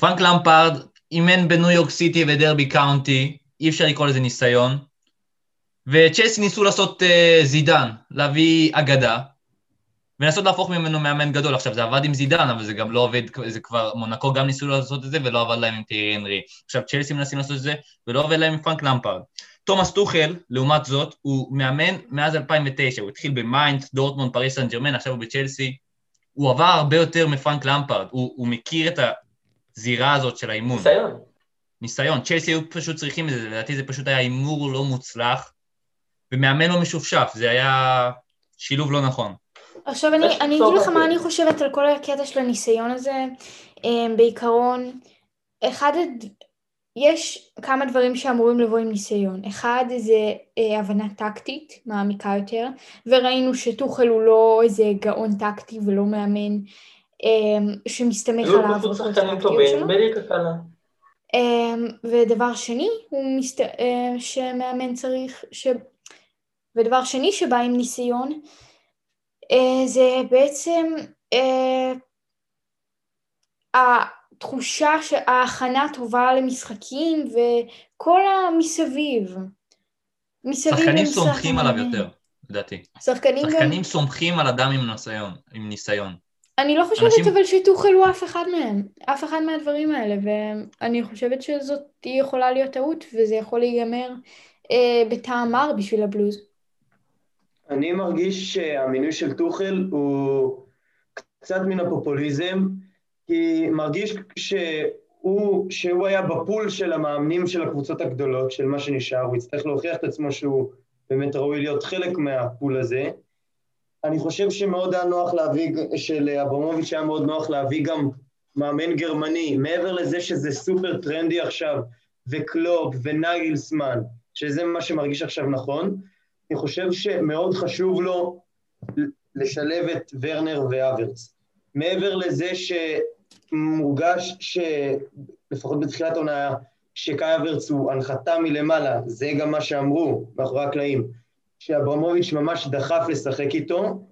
פרנק למפרד אימן בניו יורק סיטי ודרבי קאונטי, אי אפשר לקרוא לזה ניסיון. וצ'לסי ניסו לעשות uh, זידן, להביא אגדה, ולנסות להפוך ממנו מאמן גדול. עכשיו, זה עבד עם זידן, אבל זה גם לא עובד, זה כבר, מונקו גם ניסו לעשות את זה, ולא עבד להם עם טיירי הנרי. עכשיו, צ'לסי מנסים לעשות את זה, ולא עובד להם עם פרנק למפרד. תומאס טוחל, לעומת זאת, הוא מאמן מאז 2009, הוא התחיל במיינץ, דורטמונד, פריס סן ג'רמן, עכשיו הוא בצ'לסי, הוא עבר הרבה יותר מפרנק למפרד, הוא, הוא מכיר את הזירה הזאת של האימון. ניסיון. ניסיון. צ'לסי היו פשוט צריכים את זה, לדעתי זה פשוט היה הימור לא מוצלח, ומאמן לא משופשף, זה היה שילוב לא נכון. עכשיו אני, אני אגיד לך מה אני חושבת על כל הקטע של הניסיון הזה. אמ, בעיקרון, אחד, יש כמה דברים שאמורים לבוא עם ניסיון. אחד זה אה, הבנה טקטית מעמיקה יותר, וראינו שטוחל הוא לא איזה גאון טקטי ולא מאמן אה, שמסתמך על העבודות הטקטיות שלו. אה, ודבר שני, הוא מסת... אה, שמאמן צריך, ש... ודבר שני שבא עם ניסיון, זה בעצם אה, התחושה שההכנה טובה למשחקים וכל המסביב. מסביב שחקנים סומכים עליו. יותר, לדעתי. שחקנים גם... שחקנים סומכים על אדם עם ניסיון. עם ניסיון. אני לא חושבת אנשים- אבל שטוחל הוא אף אחד מהם, אף אחד מהדברים האלה, ואני חושבת שזאת יכולה להיות טעות, וזה יכול להיגמר אה, בטעם מר בשביל הבלוז. אני מרגיש שהמינוי של טוחל הוא קצת מן הפופוליזם, כי מרגיש שהוא, שהוא היה בפול של המאמנים של הקבוצות הגדולות, של מה שנשאר, הוא יצטרך להוכיח את עצמו שהוא באמת ראוי להיות חלק מהפול הזה. אני חושב שמאוד היה נוח להביא, של אברמוביץ' היה מאוד נוח להביא גם מאמן גרמני, מעבר לזה שזה סופר טרנדי עכשיו, וקלופ ונגלסמן, שזה מה שמרגיש עכשיו נכון, אני חושב שמאוד חשוב לו לשלב את ורנר והוורץ. מעבר לזה שמורגש שלפחות בתחילת העונה, שקאי הוורץ הוא הנחתה מלמעלה, זה גם מה שאמרו מאחורי הקלעים, שאברמוביץ' ממש דחף לשחק איתו,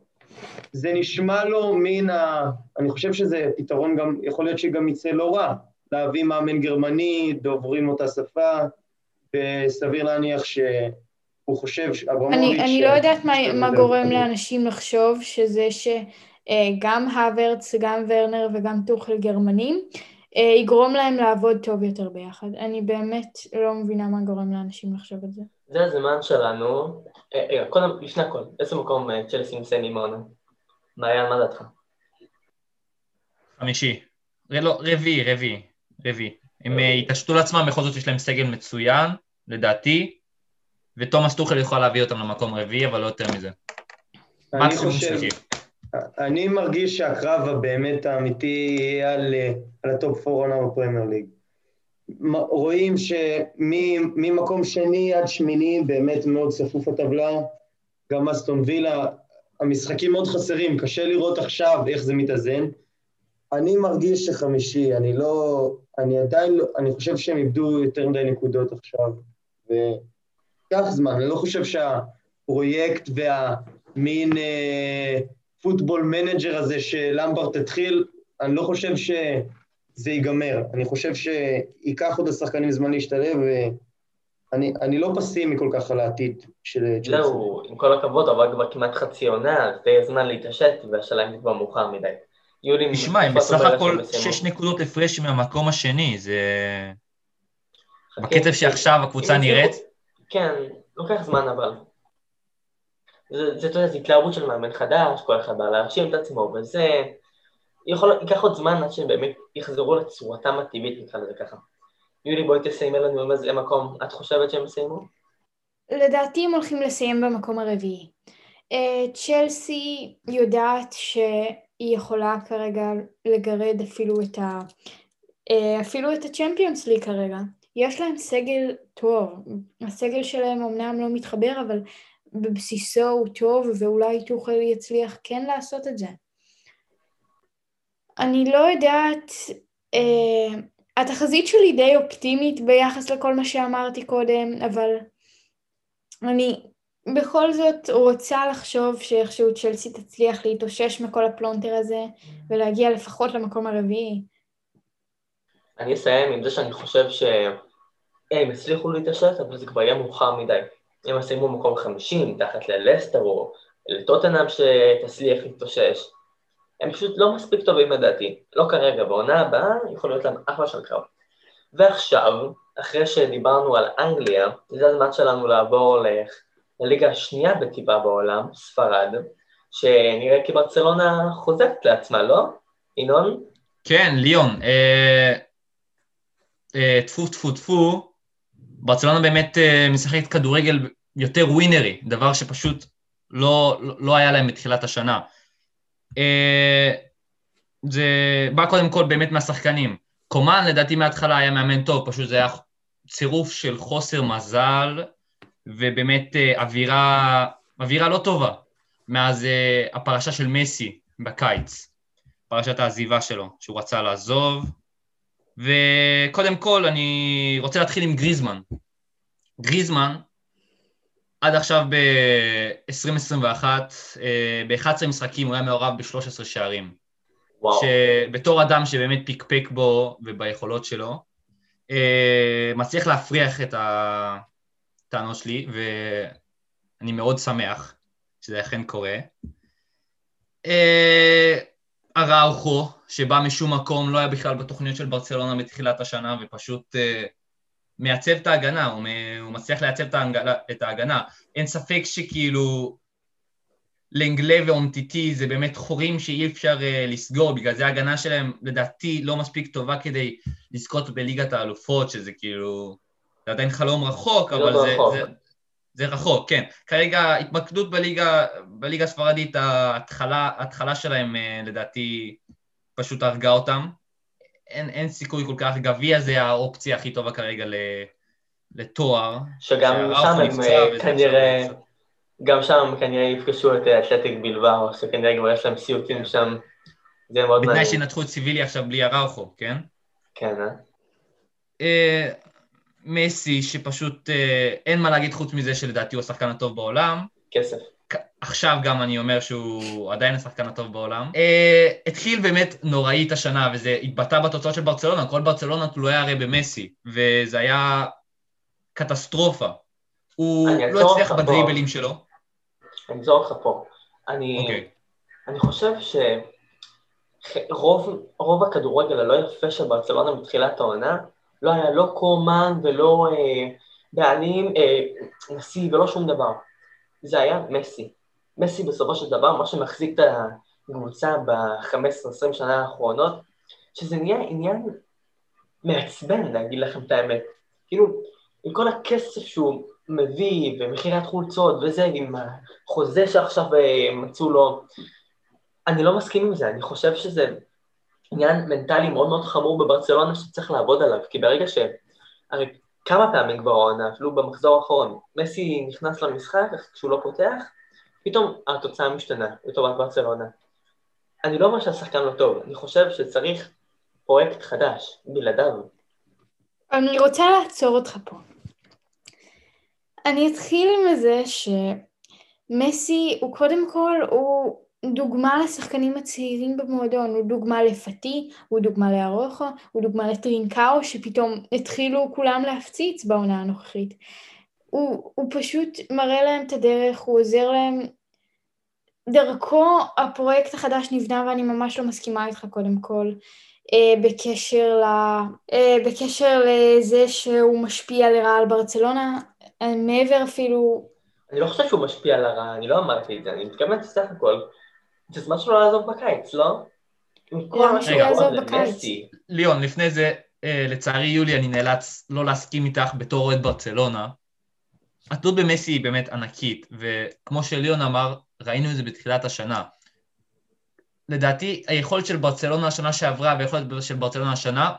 זה נשמע לו מן ה... אני חושב שזה פתרון גם, יכול להיות שגם יצא לא רע, להביא מאמן גרמני, דוברים אותה שפה, וסביר להניח ש... הוא חושב, אברמוביץ'... אני, אני לא יודעת מה, מה גורם. לאנשים לחשוב שזה שגם הוורץ, גם ורנר וגם טוחל גרמנים, אה, יגרום להם לעבוד טוב יותר ביחד. אני באמת לא מבינה מה גורם לאנשים לחשוב את זה. זה הזמן שלנו. אה, רגע, קודם, לפני הכל, איזה מקום אה, צ'לסי מסיימים העונה? מעיין, מה דעתך? חמישי. לא, רביעי, רביעי, רביעי. הם אה, התעשתו לעצמם, בכל זאת יש להם סגל מצוין, לדעתי, ותומאס טוחל יכול להביא אותם למקום רביעי, אבל לא יותר מזה. אני מקסימום שלישי. אני מרגיש שהקרב הבאמת האמיתי יהיה על, אה, על הטופ 4 עונה בפרמייר ליג. רואים שממקום שני עד שמיני באמת מאוד צפוף הטבלה, גם אסטון וילה, המשחקים מאוד חסרים, קשה לראות עכשיו איך זה מתאזן. אני מרגיש שחמישי, אני לא, אני עדיין לא, אני חושב שהם איבדו יותר מדי נקודות עכשיו, וייקח זמן, אני לא חושב שהפרויקט והמין אה, football manager הזה שלמפרד התחיל, אני לא חושב שזה ייגמר, אני חושב שייקח עוד לשחקנים זמן להשתלב, ואני אני לא פסימי כל כך על העתיד של צ'לסי. זהו, עם כל הכבוד, אבל כבר כמעט חצי עונה, אז די זמן להתעשת, והשאלה אם זה כבר מאוחר מדי. יולי, תשמע, הם בסך הכל. שש נקודות הפרש מהמקום השני, זה... בקצב שעכשיו הקבוצה נראית, כן, לוקח זמן אבל. זה, אתה יודע, זה התלהבות של מאמן חדש, כל אחד בא להרשים את עצמו, וזה... יכול, ייקח עוד זמן עד שהם באמת יחזרו לצורתם הטבעית, נקרא לזה ככה. יולי, בואי תסיימי לנו עם איזה מקום את חושבת שהם יסיימו? לדעתי הם הולכים לסיים במקום הרביעי. אה, צ'לסי יודעת שהיא יכולה כרגע לגרד אפילו את ה... אה, אפילו את הצ'מפיונס ליג כרגע. יש להם סגל טוב. הסגל שלהם אמנם לא מתחבר, אבל בבסיסו הוא טוב, ואולי טוחל יצליח כן לעשות את זה. אני לא יודעת, אה, התחזית שלי די אופטימית ביחס לכל מה שאמרתי קודם, אבל אני בכל זאת רוצה לחשוב שאיכשהו צ'לסי תצליח להתאושש מכל הפלונטר הזה ולהגיע לפחות למקום הרביעי. אני אסיים עם זה שאני חושב שהם הצליחו להתעשת, אבל זה כבר יהיה מאוחר מדי. הם יסיימו במקום חמישי, מתחת ללסטר או לטוטנאם שתצליח להתאושש. הם פשוט לא מספיק טובים לדעתי. לא כרגע, בעונה הבאה יכול להיות להם אחלה של קרב. ועכשיו, אחרי שדיברנו על אנגליה, זה הזמן שלנו לעבור לליגה השנייה בטבעה בעולם, ספרד, שנראה כי ברצלונה חוזרת לעצמה, לא? ינון? כן, ליון, אה, טפו טפו טפו, ברצלונה באמת אה, משחקת כדורגל יותר ווינרי, דבר שפשוט לא, לא, היה להם בתחילת השנה. אה, זה בא קודם כל באמת מהשחקנים. קומן לדעתי מההתחלה היה מאמן טוב, פשוט זה היה צירוף של חוסר מזל ובאמת אה, אווירה, אווירה לא טובה מאז אה, הפרשה של מסי בקיץ. פרשת העזיבה שלו, שהוא רצה לעזוב. וקודם כל, אני רוצה להתחיל עם גריזמן. גריזמן, עד עכשיו ב-2021, ב-11 משחקים הוא היה מעורב ב-13 שערים. וואו. שבתור אדם שבאמת פיקפק בו וביכולות שלו, אה, מצליח להפריח את הטענות שלי, ואני מאוד שמח שזה אכן קורה. אראוכו, שבא משום מקום, לא היה בכלל בתוכניות של ברצלונה מתחילת השנה, ופשוט אה, מעצב את ההגנה, הוא, מ- הוא מצליח לעצב את ההגנה, את ההגנה. אין ספק שכאילו לנגלה ואומטיטי זה באמת חורים שאי אפשר uh, לסגור, בגלל זה ההגנה שלהם לדעתי לא מספיק טובה כדי לזכות בליגת האלופות, שזה כאילו, זה עדיין חלום רחוק, אבל זה, רחוק. זה, זה רחוק, כן. כרגע התמקדות בליגה, בליגה הספרדית, ההתחלה, ההתחלה שלהם uh, לדעתי פשוט הרגה אותם. אין, אין סיכוי כל כך, גביע זה האופציה הכי טובה כרגע ל, לתואר. שגם שם הם אה, כנראה, גם שם הם כנראה יפגשו את אה, אתלטיק בלבאו, שכנראה כבר יש להם סיוטים שם. זה מאוד בתנאי מעניין. שינצחו את סיבילי עכשיו בלי אראוכו, כן? כן, אה? מסי, שפשוט אה, אין מה להגיד חוץ מזה שלדעתי הוא השחקן הטוב בעולם. כסף. עכשיו גם אני אומר שהוא עדיין השחקן הטוב בעולם. אה, התחיל באמת נוראית השנה, וזה התבטא בתוצאות של ברצלונה, כל ברצלונה תלויה הרי במסי, וזה היה קטסטרופה. הוא לא הצליח. בדריבלים שלו. אני אגזור אותך פה. אני, אוקיי. אני חושב שרוב רוב הכדורגל הלא יפה של ברצלונה מתחילת העונה, לא היה לא קומן ולא אה, בעלים, אה, נשיא ולא שום דבר. זה היה מסי. מסי בסופו של דבר, מה שמחזיק את הקבוצה ב-15-20 שנה האחרונות, שזה נהיה עניין מעצבן, להגיד לכם את האמת. כאילו, עם כל הכסף שהוא מביא, ומכירת חולצות וזה, עם החוזה שעכשיו אה, מצאו לו, אני לא מסכים עם זה, אני חושב שזה עניין מנטלי מאוד מאוד חמור בברצלונה שצריך לעבוד עליו, כי ברגע ש... הרי כמה פעמים כבר העונה, אפילו במחזור האחרון, מסי נכנס למשחק, כשהוא לא פותח, פתאום התוצאה משתנה לטובת ברצלונה. אני לא אומר שהשחקן לא טוב, אני חושב שצריך פרויקט חדש, בלעדיו. אני רוצה לעצור אותך פה. אני אתחיל עם זה שמסי הוא קודם כל, הוא דוגמה לשחקנים הצעירים במועדון, הוא דוגמה לפתי, הוא דוגמה לארוחו, הוא דוגמה לטרינקאו שפתאום התחילו כולם להפציץ בעונה הנוכחית. הוא, הוא פשוט מראה להם את הדרך, הוא עוזר להם. דרכו הפרויקט החדש נבנה ואני ממש לא מסכימה איתך קודם כל. אה, בקשר, ל, אה, בקשר לזה שהוא משפיע לרעה על ברצלונה, אה, מעבר אפילו, אני לא חושב שהוא משפיע לרעה, אני לא אמרתי את זה, אני מתכוון בסך הכל, זה זמן שלו לעזוב בקיץ, לא? למסי. ליאון, לפני זה, אה, לצערי יולי, אני נאלץ לא להסכים איתך בתור אוהד ברצלונה. התלות במסי היא באמת ענקית, וכמו שליאון אמר, ראינו את זה בתחילת השנה. לדעתי, היכולת של ברצלונה השנה שעברה והיכולת של ברצלונה השנה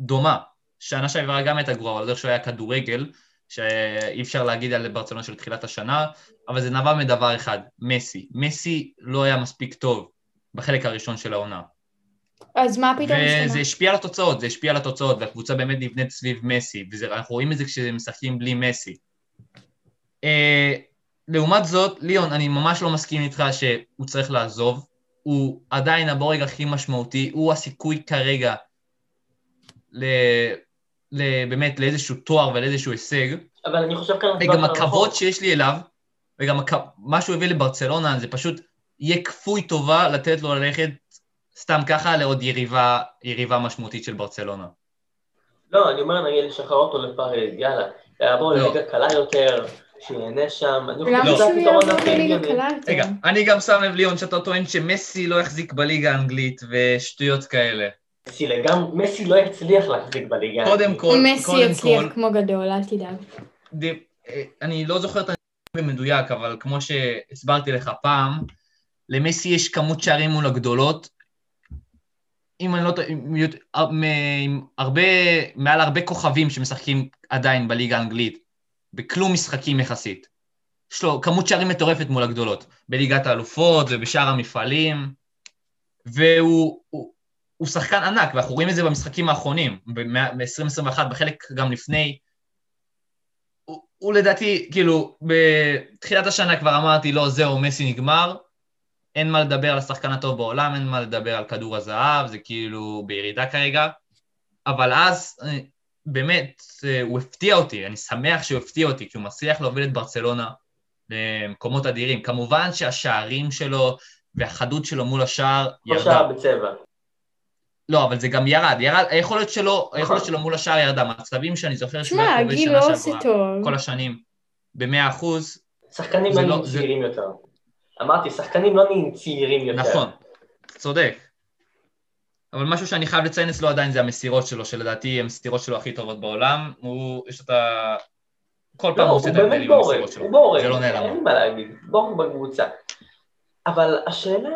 דומה. שנה שעברה גם הייתה גרועה, אבל זה שהוא היה כדורגל, שאי אפשר להגיד על ברצלונה של תחילת השנה, אבל זה נבע מדבר אחד, מסי. מסי לא היה מספיק טוב בחלק הראשון של העונה. אז מה פתאום וזה השתנה? השפיע על התוצאות, זה השפיע על התוצאות, והקבוצה באמת נבנית סביב מסי, ואנחנו רואים את זה כשהם משחקים בלי מסי. אה, לעומת זאת, ליאון, אני ממש לא מסכים איתך שהוא צריך לעזוב. הוא עדיין הבורג הכי משמעותי, הוא הסיכוי כרגע ל... באמת לאיזשהו תואר ולאיזשהו הישג. אבל אני חושב כאן... וגם הכבוד. שיש לי אליו, וגם הכ... מה שהוא הביא לברצלונה, זה פשוט יהיה כפוי טובה לתת לו ללכת סתם ככה לעוד יריבה, יריבה משמעותית של ברצלונה. לא, אני אומר נגיד לשחרר אותו לפריז, יאללה. יעבור לא. לליגה קלה יותר, שיהנה שם. למה שהוא יעבור לליגה. קלה יותר? רגע, אני גם שם לב, ליאון, שאתה טוען שמסי לא יחזיק בליגה האנגלית ושטויות כאלה. מסי לגמרי, מסי לא יצליח להחזיק בליגה. קודם כל, מסי יצליח כמו גדול, אל תדאג. אה, אני לא זוכר את הנתונים במדויק, אבל כמו שהסברתי לך פעם, למסי יש כמות שערים מול הגדולות, אם אני לא טועה, עם הרבה, מעל הרבה כוכבים שמשחקים עדיין בליגה האנגלית, בכלום משחקים יחסית. יש לו כמות שערים מטורפת מול הגדולות, בליגת האלופות ובשאר המפעלים, והוא הוא, הוא שחקן ענק, ואנחנו רואים את זה במשחקים האחרונים, ב-2021, בחלק גם לפני, הוא, הוא לדעתי, כאילו, בתחילת השנה כבר אמרתי, לא, זהו, מסי נגמר, אין מה לדבר על השחקן הטוב בעולם, אין מה לדבר על כדור הזהב, זה כאילו בירידה כרגע. אבל אז, אה, באמת, אה, הוא הפתיע אותי, אני שמח שהוא הפתיע אותי, כי הוא מצליח להוביל את ברצלונה למקומות אדירים. כמובן שהשערים שלו והחדות שלו מול השער ירדה. שער בצבע. לא, אבל זה גם ירד, ירד, היכולת שלו, נכון. היכולת שלו מול השער ירדה, מצבים שאני זוכר שהוא היה הגיל שנה לא שעברה. כל השנים, במאה אחוז, שחקנים לא לא- נהיים צעירים יותר. אמרתי, שחקנים לא נהיים צעירים יותר. נכון, צודק. אבל משהו שאני חייב לציין אצלו עדיין זה המסירות שלו, שלדעתי הן המסירות שלו הכי טובות בעולם. הוא, יש את ה... כל לא, פעם הוא הוא עושה את ההבדלים בורג, במסירות שלו. הוא בורג, זה לא אין. לי מה להגיד, בורג בקבוצה. אבל השאלה,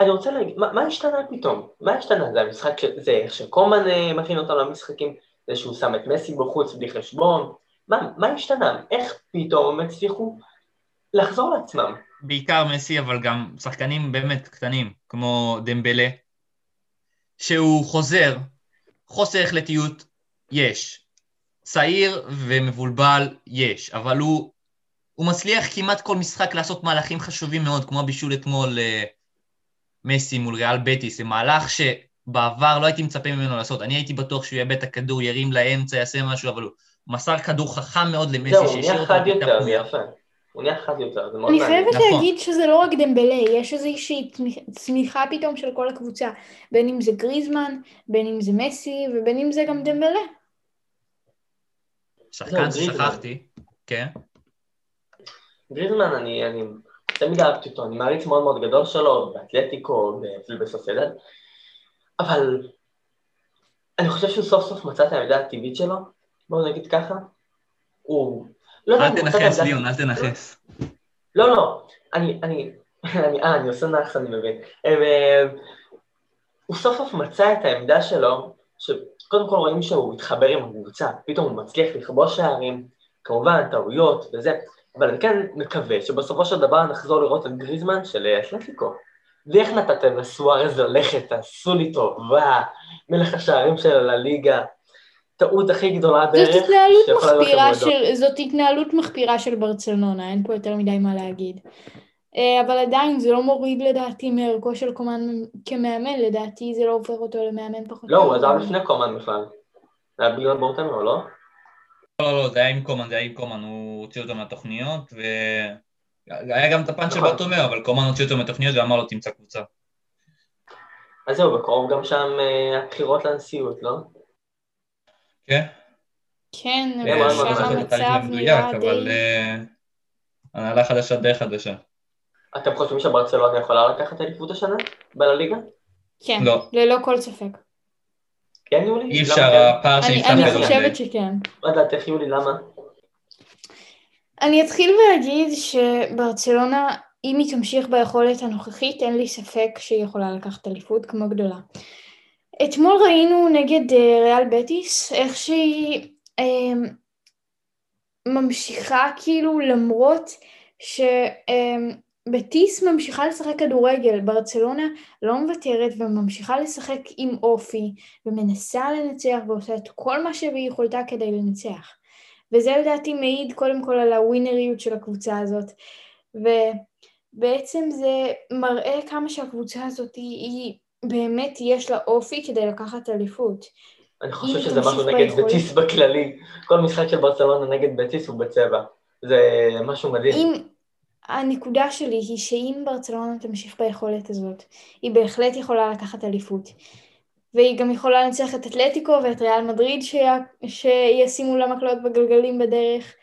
אני רוצה להגיד, מה, מה השתנה פתאום? מה השתנה? זה המשחק, של- זה איך שקומן אה, מכין אותם למשחקים, זה שהוא שם את מסי בחוץ בלי חשבון, מה, מה השתנה? איך פתאום הם הצליחו לחזור לעצמם? בעיקר מסי, אבל גם שחקנים באמת קטנים, כמו דמבלה, שהוא חוזר, חוסר החלטיות, יש. צעיר ומבולבל, יש, אבל הוא, הוא מצליח כמעט כל משחק לעשות מהלכים חשובים מאוד, כמו הבישול אתמול אה, מסי מול ריאל בטיס, זה מהלך שבעבר לא הייתי מצפה ממנו לעשות. אני הייתי בטוח שהוא יאבד את הכדור, ירים לאמצע, יעשה משהו, אבל הוא מסר כדור חחם מאוד למסי, זהו, הוא שהשאיר נהיה אותו חד יותר. יפה. הוא נהיה חד יותר, זה מאוד אני מעניין. חייבת נכון. להגיד שזה לא רק דמבלה, יש איזושהי צמיחה פתאום של כל הקבוצה, בין אם זה גריזמן, בין אם זה מסי ובין אם זה גם דמבלה. שחקן. ששכחתי, כן, גריזמן, אני, אני תמיד אהבתי אותו, אני מעריץ מאוד מאוד גדול שלו, באתלטיקו, אפילו בסוסיידד, אבל אני חושב שהוא סוף סוף מצא את העמדה הטבעית שלו, בואו נגיד ככה. הוא... לא אל תנכס, ליאון, אל תנכס. לא, לא, אני, אני, אני, אה, אני עושה נאחס, אני מבין. אה, הוא סוף סוף מצא את העמדה שלו, שקודם כל רואים שהוא מתחבר עם הקבוצה, פתאום הוא מצליח לכבוש שערים, כמובן טעויות וזה, אבל אני כן מקווה שבסופו של דבר נחזור לראות את גריזמן של אה, אתלטיקו. ואיך נתתם לסוארז ללכת, עשו לי טובה, מלך השערים של הליגה, טעות הכי גדולה בערך, זאת התנהלות מחפירה. של, זאת התנהלות מחפירה של ברצלונה, אין פה יותר מדי מה להגיד. אה, אבל עדיין זה לא מוריד לדעתי מערכו של קומן כמאמן, לדעתי זה לא הופך אותו למאמן פחות לא, הוא. עזב לפני קומן בכלל. זה היה בגלל בורטמר, לא? לא, לא, זה היה עם קומן, זה היה עם קומן, הוא הוציא אותו מהתוכניות, והיה גם את הפן של נכון. ברטומאו, אבל קומן הוציא אותו מהתוכניות ואמר לו תמצא קבוצה. אז זהו, בקרוב גם שם אה, הבחירות לנשיאות, לא? כן? כן, אבל זוכר את המצב נראה אבל די... אה, הנהלה חדשה די חדשה. אתם חושבים שברצלונה יכולה לקחת אליפות השנה? בלליגה? כן, לא. ללא כל ספק. כן, יולי? אי אפשר, כן? הפער אני, שנפתח אני חושבת. שכן. מה דעתך, יולי? למה? אני אתחיל ואגיד שברצלונה, אם היא תמשיך ביכולת הנוכחית, אין לי ספק שהיא יכולה לקחת אליפות כמו גדולה. אתמול ראינו נגד אה, ריאל בטיס איך שהיא אה, ממשיכה כאילו למרות שבטיס ממשיכה לשחק כדורגל, ברצלונה לא מוותרת וממשיכה לשחק עם אופי ומנסה לנצח ועושה את כל מה שביכולתה כדי לנצח. וזה לדעתי מעיד קודם כל על הווינריות של הקבוצה הזאת. ובעצם זה מראה כמה שהקבוצה הזאת היא, היא באמת יש לה אופי כדי לקחת אליפות. אני חושב שזה משהו נגד בטיס בכללי. כל משחק של ברצלונה נגד בטיס הוא בצבע. זה משהו מדהים. אם, הנקודה שלי היא שאם ברצלונה תמשיך ביכולת הזאת, היא בהחלט יכולה לקחת אליפות. והיא גם יכולה לנצח את אתלטיקו ואת ריאל מדריד ש... שישימו לה מקלות בגלגלים בדרך,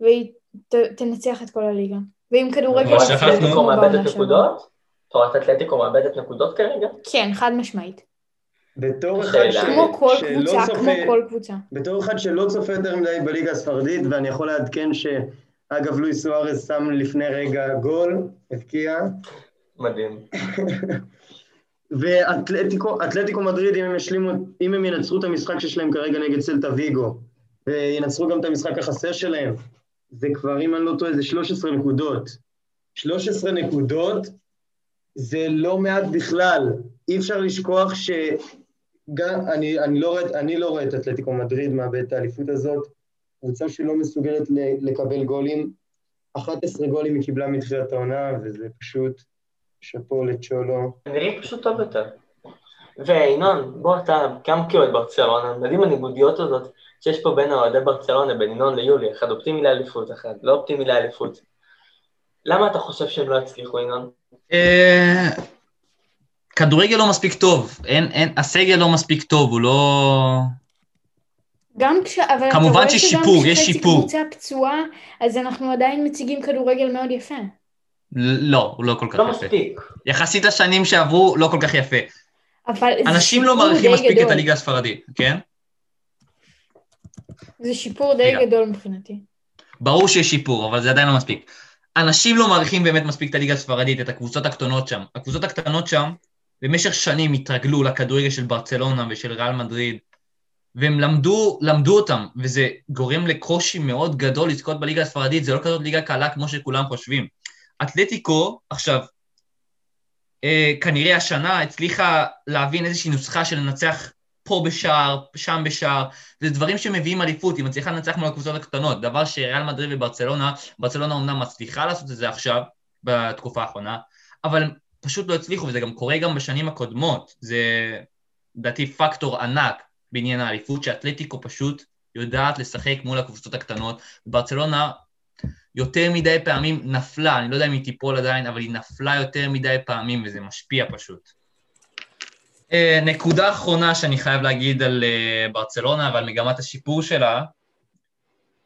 והיא ת... תנצח את כל הליגה. ועם כדורגל... אבל שכחנו- מאבדת. נקודות? תורת אתלטיקו מאבדת נקודות כרגע? כן, חד משמעית. בתור אחד. ש... כמו כל קבוצה, כמו כל קבוצה. בתור אחד שלא צופה יותר מדי בליגה הספרדית, ואני יכול לעדכן שאגב לואיס סוארז שם לפני רגע גול, הבקיע, מדהים. ואתלטיקו אתלטיקו מדריד, אם הם ישלימו, אם הם ינצחו את המשחק שיש להם כרגע נגד סלטה ויגו, וינצחו גם את המשחק החסר שלהם, זה כבר, אם אני לא טועה, זה 13 נקודות. 13 נקודות זה לא מעט בכלל. אי אפשר לשכוח שגם, אני, אני, לא רואה, אני לא רואה את אתלטיקו מדריד מאבד את האליפות הזאת, קבוצה שלא מסוגלת לקבל גולים. 11 גולים היא קיבלה מתחילת העונה, וזה פשוט שאפו לצ'ולו. נראים פשוט טוב יותר. וינון, בוא אתה, גם כאוהד ברצלונה, מדהים הניגודיות הזאת שיש פה בין אוהדי ברצלונה, בין ינון ליולי, אחד אופטימי לאליפות, אחד לא אופטימי לאליפות. למה אתה חושב שהם לא יצליחו, ינון? אה, כדורגל לא מספיק טוב, אין, אין, הסגל לא מספיק טוב, הוא לא... גם כש... אבל כמובן אתה רואה שיש שגם שיפור, יש כשחצי שיפור. קבוצה פצועה, אז אנחנו עדיין מציגים כדורגל מאוד יפה. לא, הוא לא כל כך לא יפה. מספיק. יחסית לשנים שעברו, לא כל כך יפה. אבל אנשים לא מעריכים מספיק את גדול. הליגה הספרדית, כן? זה שיפור די רגע. גדול מבחינתי. ברור שיש שיפור, אבל זה עדיין לא מספיק. אנשים לא מעריכים באמת מספיק את הליגה הספרדית, את הקבוצות הקטנות שם. הקבוצות הקטנות שם, במשך שנים התרגלו לכדורגל של ברצלונה ושל ריאל מדריד, והם למדו, למדו אותם, וזה גורם לקושי מאוד גדול לזכות בליגה הספרדית, זה לא כזאת ליגה קלה כמו שכולם חושבים. אתלטיקו, עכשיו, אה, כנראה השנה הצליחה להבין איזושהי נוסחה של לנצח פה בשער, שם בשער, זה דברים שמביאים אליפות, היא מצליחה לנצח מול הקבוצות הקטנות, דבר שריאל מדריד וברצלונה, ברצלונה אומנם מצליחה לעשות את זה עכשיו, בתקופה האחרונה, אבל פשוט לא הצליחו, וזה גם קורה גם בשנים הקודמות, זה לדעתי פקטור ענק בעניין האליפות, שאתלטיקו פשוט יודעת לשחק מול הקבוצות הקטנות, ברצלונה יותר מדי פעמים נפלה, אני לא יודע אם היא תיפול עדיין, אבל היא נפלה יותר מדי פעמים, וזה משפיע פשוט. אה, נקודה אחרונה שאני חייב להגיד על אה, ברצלונה ועל מגמת השיפור שלה,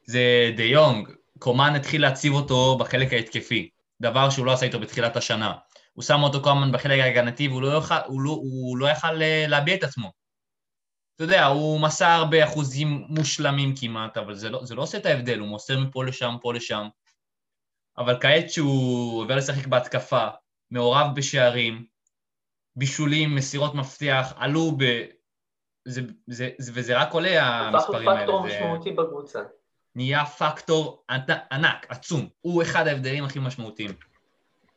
זה דה יונג. קומן התחיל להציב אותו בחלק ההתקפי, דבר שהוא לא עשה איתו בתחילת השנה. הוא שם אותו הזמן בחלק ההגנתי והוא לא לא, לא יכל אה, להביע את עצמו. אתה יודע, הוא מסר באחוזים מושלמים כמעט, אבל זה לא, זה לא עושה את ההבדל, הוא מוסר מפה לשם, פה לשם. אבל כעת שהוא עובר לשחק בהתקפה, מעורב בשערים, בישולים, מסירות מפתח, עלו ב... זה, זה, זה, וזה רק עולה המספרים האלה. פקטור זה משמעותי בקבוצה. נהיה פקטור ענק, עצום. הוא אחד ההבדלים הכי משמעותיים.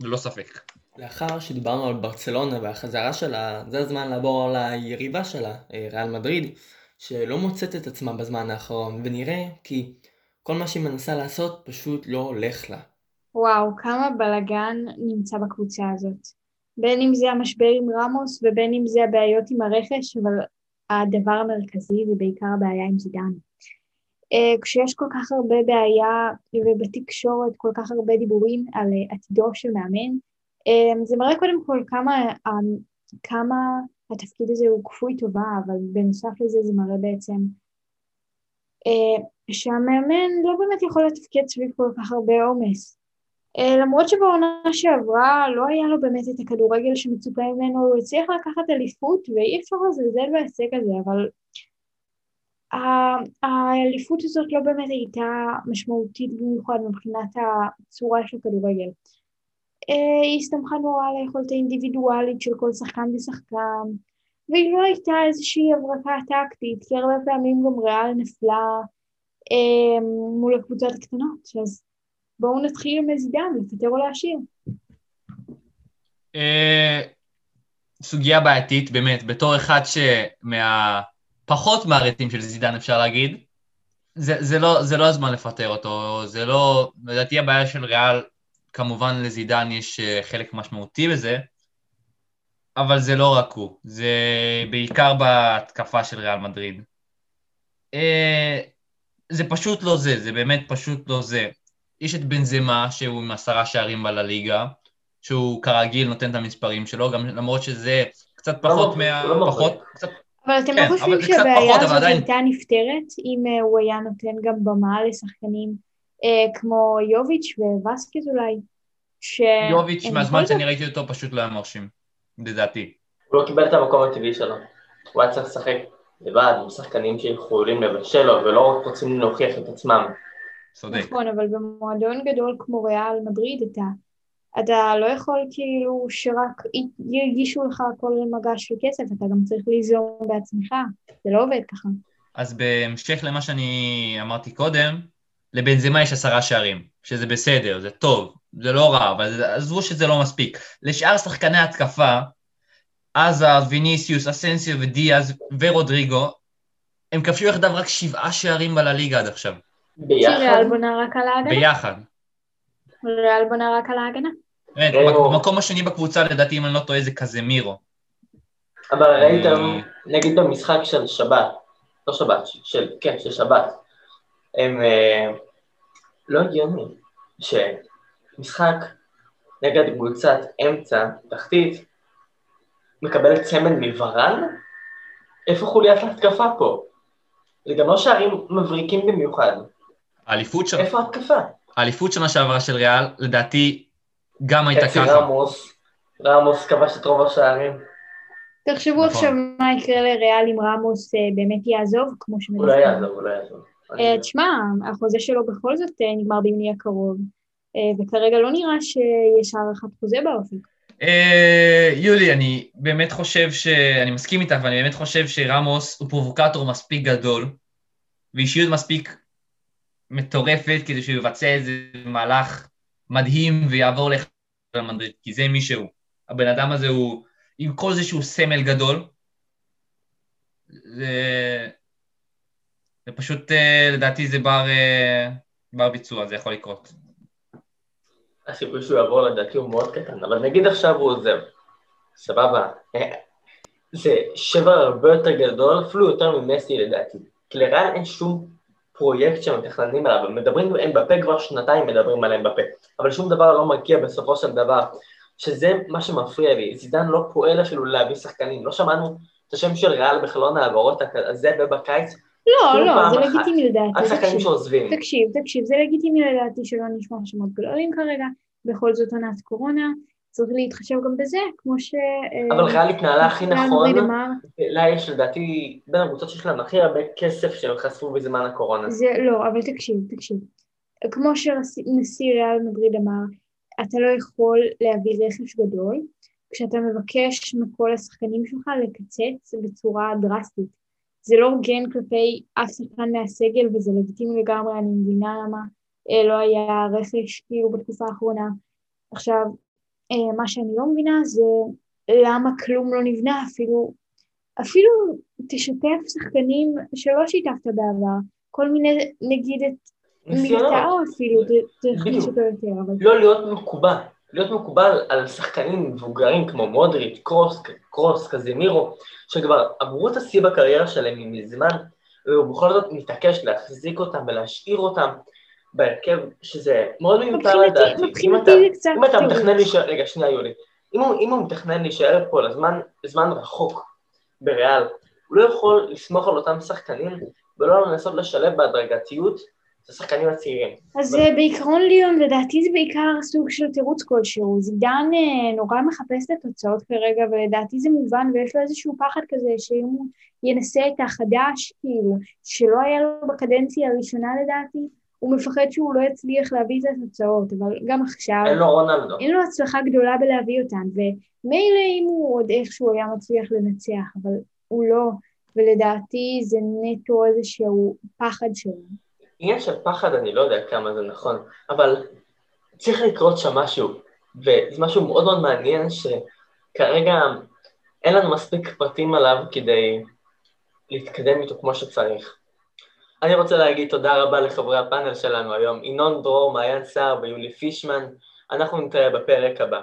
ללא ספק. לאחר שדיברנו על ברצלונה והחזרה שלה, זה הזמן לעבור ליריבה שלה, אה, ריאל מדריד, שלא מוצאת את עצמה בזמן האחרון, ונראה כי כל מה שהיא מנסה לעשות פשוט לא הולך לה. וואו, כמה בלאגן נמצא בקבוצה הזאת. בין אם זה המשבר עם רמוס ובין אם זה הבעיות עם הרכש, אבל הדבר המרכזי זה בעיקר הבעיה עם זידן. Uh, כשיש כל כך הרבה בעיה ובתקשורת כל כך הרבה דיבורים על uh, עתידו של מאמן, uh, זה מראה קודם כל כמה, כמה התפקיד הזה הוא כפוי טובה, אבל בנוסף לזה זה מראה בעצם שהמאמן לא באמת יכול לתפקד סביב כל כך הרבה עומס. למרות שבעונה שעברה לא היה לו באמת את הכדורגל שמצופה ממנו, הוא הצליח לקחת אליפות ואי אפשר לזלזל בהישג הזה, אבל האליפות הזאת לא באמת הייתה משמעותית במיוחד מבחינת הצורה של כדורגל. היא הסתמכה נורא על היכולת האינדיבידואלית של כל שחקן ושחקן, והיא לא הייתה איזושהי הברקה טקטית, כי הרבה פעמים גם ריאל נפלה אה, מול הקבוצות הקטנות, אז בואו נתחיל עם זידן, לפטר או להשאיר. אה, סוגיה בעייתית, באמת, בתור אחד שמה... פחות מהרטים של זידן אפשר להגיד, זה, זה, לא, זה לא הזמן לפטר אותו, זה לא, לדעתי הבעיה של ריאל, כמובן לזידן יש חלק משמעותי בזה, אבל זה לא רק הוא, זה בעיקר בהתקפה של ריאל מדריד. זה פשוט לא זה, זה באמת פשוט לא זה. יש את בנזמה, שהוא עם עשרה שערים בלליגה, שהוא כרגיל נותן את המספרים שלו, גם למרות שזה קצת פחות לא מה... לא פחות, קצת אבל אתם כן, לא חושבים זה שהבעיה הזאת עדיין- הייתה נפתרת אם אה, הוא היה נותן גם במה לשחקנים אה, כמו יוביץ' ווסקז אולי? ש... יוביץ', מהזמן שאני ראיתי אותו, פשוט לא היה מרשים, לדעתי. הוא לא קיבל את המקום הטבעי שלו. הוא היה צריך לשחק לבד עם שחקנים שיכולים לבשל לו ולא רק רוצים להוכיח את עצמם. צודק. נכון, אבל במועדון גדול כמו ריאל מדריד אתה, אתה לא יכול כאילו שרק יגישו לך כל מגש של כסף, אתה גם צריך ליזום בעצמך, זה לא עובד ככה. אז בהמשך למה שאני אמרתי קודם, לבנזמה יש עשרה שערים, שזה בסדר, זה טוב, זה לא רע, אבל עזבו שזה לא מספיק. לשאר שחקני התקפה, עזה, ויניסיוס, אסנסיו ודיאז ורודריגו, הם כבשו יחדיו רק שבעה שערים בלליגה עד עכשיו, ביחד, ריאל בונה רק על ההגנה. ביחד. ריאל בונה רק על ההגנה. באמת, ראינו- במקום השני בקבוצה, לדעתי, אם אני לא טועה, זה קזמירו. אבל ראיתם, אה. נגיד במשחק של שבת, לא שבת, של, כן, של שבת, הם אה, לא הגיוני שמשחק נגד קבוצת אמצע, תחתית, מקבלת צמד מוורן? איפה חוליית ההתקפה פה? זה גם לא שערים מבריקים במיוחד. האליפות של- איפה ההתקפה? האליפות שנה שעברה של ריאל, לדעתי, גם הייתה חצי ככה. רמוס, רמוס כבש את רוב השערים. תחשבו נכון. עכשיו מה יקרה לריאל אם רמוס אה, באמת יעזוב, כמו לא שמדברים. יעזוב, הוא לא יעזוב. אה, תשמע, החוזה שלו בכל זאת אה, נגמר ביוני הקרוב, וכרגע לא נראה שיש הארכת חוזה באופק. יולי, אני באמת חושב ש... אני מסכים איתך, ואני באמת חושב שרמוס הוא פרובוקטור מספיק גדול, ואישיות מספיק מטורפת כדי שהוא יבצע איזה מהלך מדהים ויעבור לריאל מדריד, כי זה מי שהוא. הבן אדם הזה הוא, עם כל זה שהוא סמל גדול, זה, זה פשוט, אה, לדעתי זה בר, אה, בר ביצוע, זה יכול לקרות. הסיכוי שהוא יעבור לדעתי הוא מאוד קטן, אבל נגיד עכשיו הוא עוזב, סבבה, אה, זה שבר הרבה יותר גדול, אפילו יותר ממסי לדעתי, כי לריאל אין שום פרויקט שהם מתכננים עליו, מדברים, הם בפה כבר שנתיים מדברים עליהם בפה, אבל שום דבר לא מגיע בסופו של דבר, שזה מה שמפריע לי, זידן לא פועל אפילו להביא שחקנים, לא שמענו את השם של ריאל בחלון העברות הזה ובקיץ, לא, לא, זה. לגיטימי לדעתי. רק שחקנים. שעוזבים. תקשיב, תקשיב, זה לגיטימי לדעתי שלא נשמע שמות גדולים כרגע, בכל זאת עונת קורונה, צריך להתחשב גם בזה, כמו ש... אה, אבל ריאל התנהלה הכי נכון, לה יש לדעתי בין הקבוצות שיש להם הכי הרבה כסף שהם חשפו בזמן הקורונה. זה לא, אבל תקשיב, תקשיב. כמו שנשיא ריאל מדריד אמר, אתה לא יכול להביא רכש גדול כשאתה מבקש מכל השחקנים שלך לקצץ בצורה דרסטית. זה לא הוגן כלפי אף שחקן מהסגל וזה לגיטימי לגמרי, אני מבינה למה אה, לא היה רכש כאילו בתקופה האחרונה. עכשיו, מה שאני לא מבינה זה למה כלום לא נבנה, אפילו, אפילו תשתף שחקנים שלא שיתפת בעבר, כל מיני, נגיד את ניסיונות. מיטאו אפילו, תכניס. אותו יותר, אבל לא להיות מקובל. להיות מקובל על שחקנים מבוגרים כמו מודריץ', קרוס, קרוס, קזמירו, שכבר עברו את השיא בקריירה שלהם מזמן, והוא בכל זאת מתעקש להחזיק אותם ולהשאיר אותם בהרכב, שזה מאוד מיותר לדעתי. אם מבחינתי אתה- זה קצת אם אתה תירוץ. מתכנן להישאר, רגע, שנייה יולי, אם הוא, מתכנן להישאר פה לזמן, רחוק בריאל, הוא לא יכול לסמוך על אותם שחקנים ולא לנסות לשלב בהדרגתיות את השחקנים הצעירים. אז בעיקרון ליאון, לדעתי זה בעיקר סוג של תירוץ כלשהו. זידן אה, נורא מחפש את התוצאות כרגע, ולדעתי זה מובן, ויש לו איזשהו פחד כזה שאם הוא ינסה את החדש, כאילו, שלא היה לו בקדנציה הראשונה לדעתי, הוא מפחד שהוא לא יצליח להביא את התוצאות, אבל גם עכשיו... אין לו רונלדו. אין לו הצלחה גדולה בלהביא אותן, ומילא אם הוא עוד איכשהו היה מצליח לנצח, אבל הוא לא, ולדעתי זה נטו איזשהו פחד שלו. עניין של פחד, אני לא יודע כמה זה נכון, אבל צריך לקרות שם משהו, וזה משהו מאוד מאוד מעניין שכרגע אין לנו מספיק פרטים עליו כדי להתקדם איתו כמו שצריך. אני רוצה להגיד תודה רבה לחברי הפאנל שלנו היום, ינון דרור, מעיין סער ויולי פישמן, אנחנו נתראה בפרק הבא.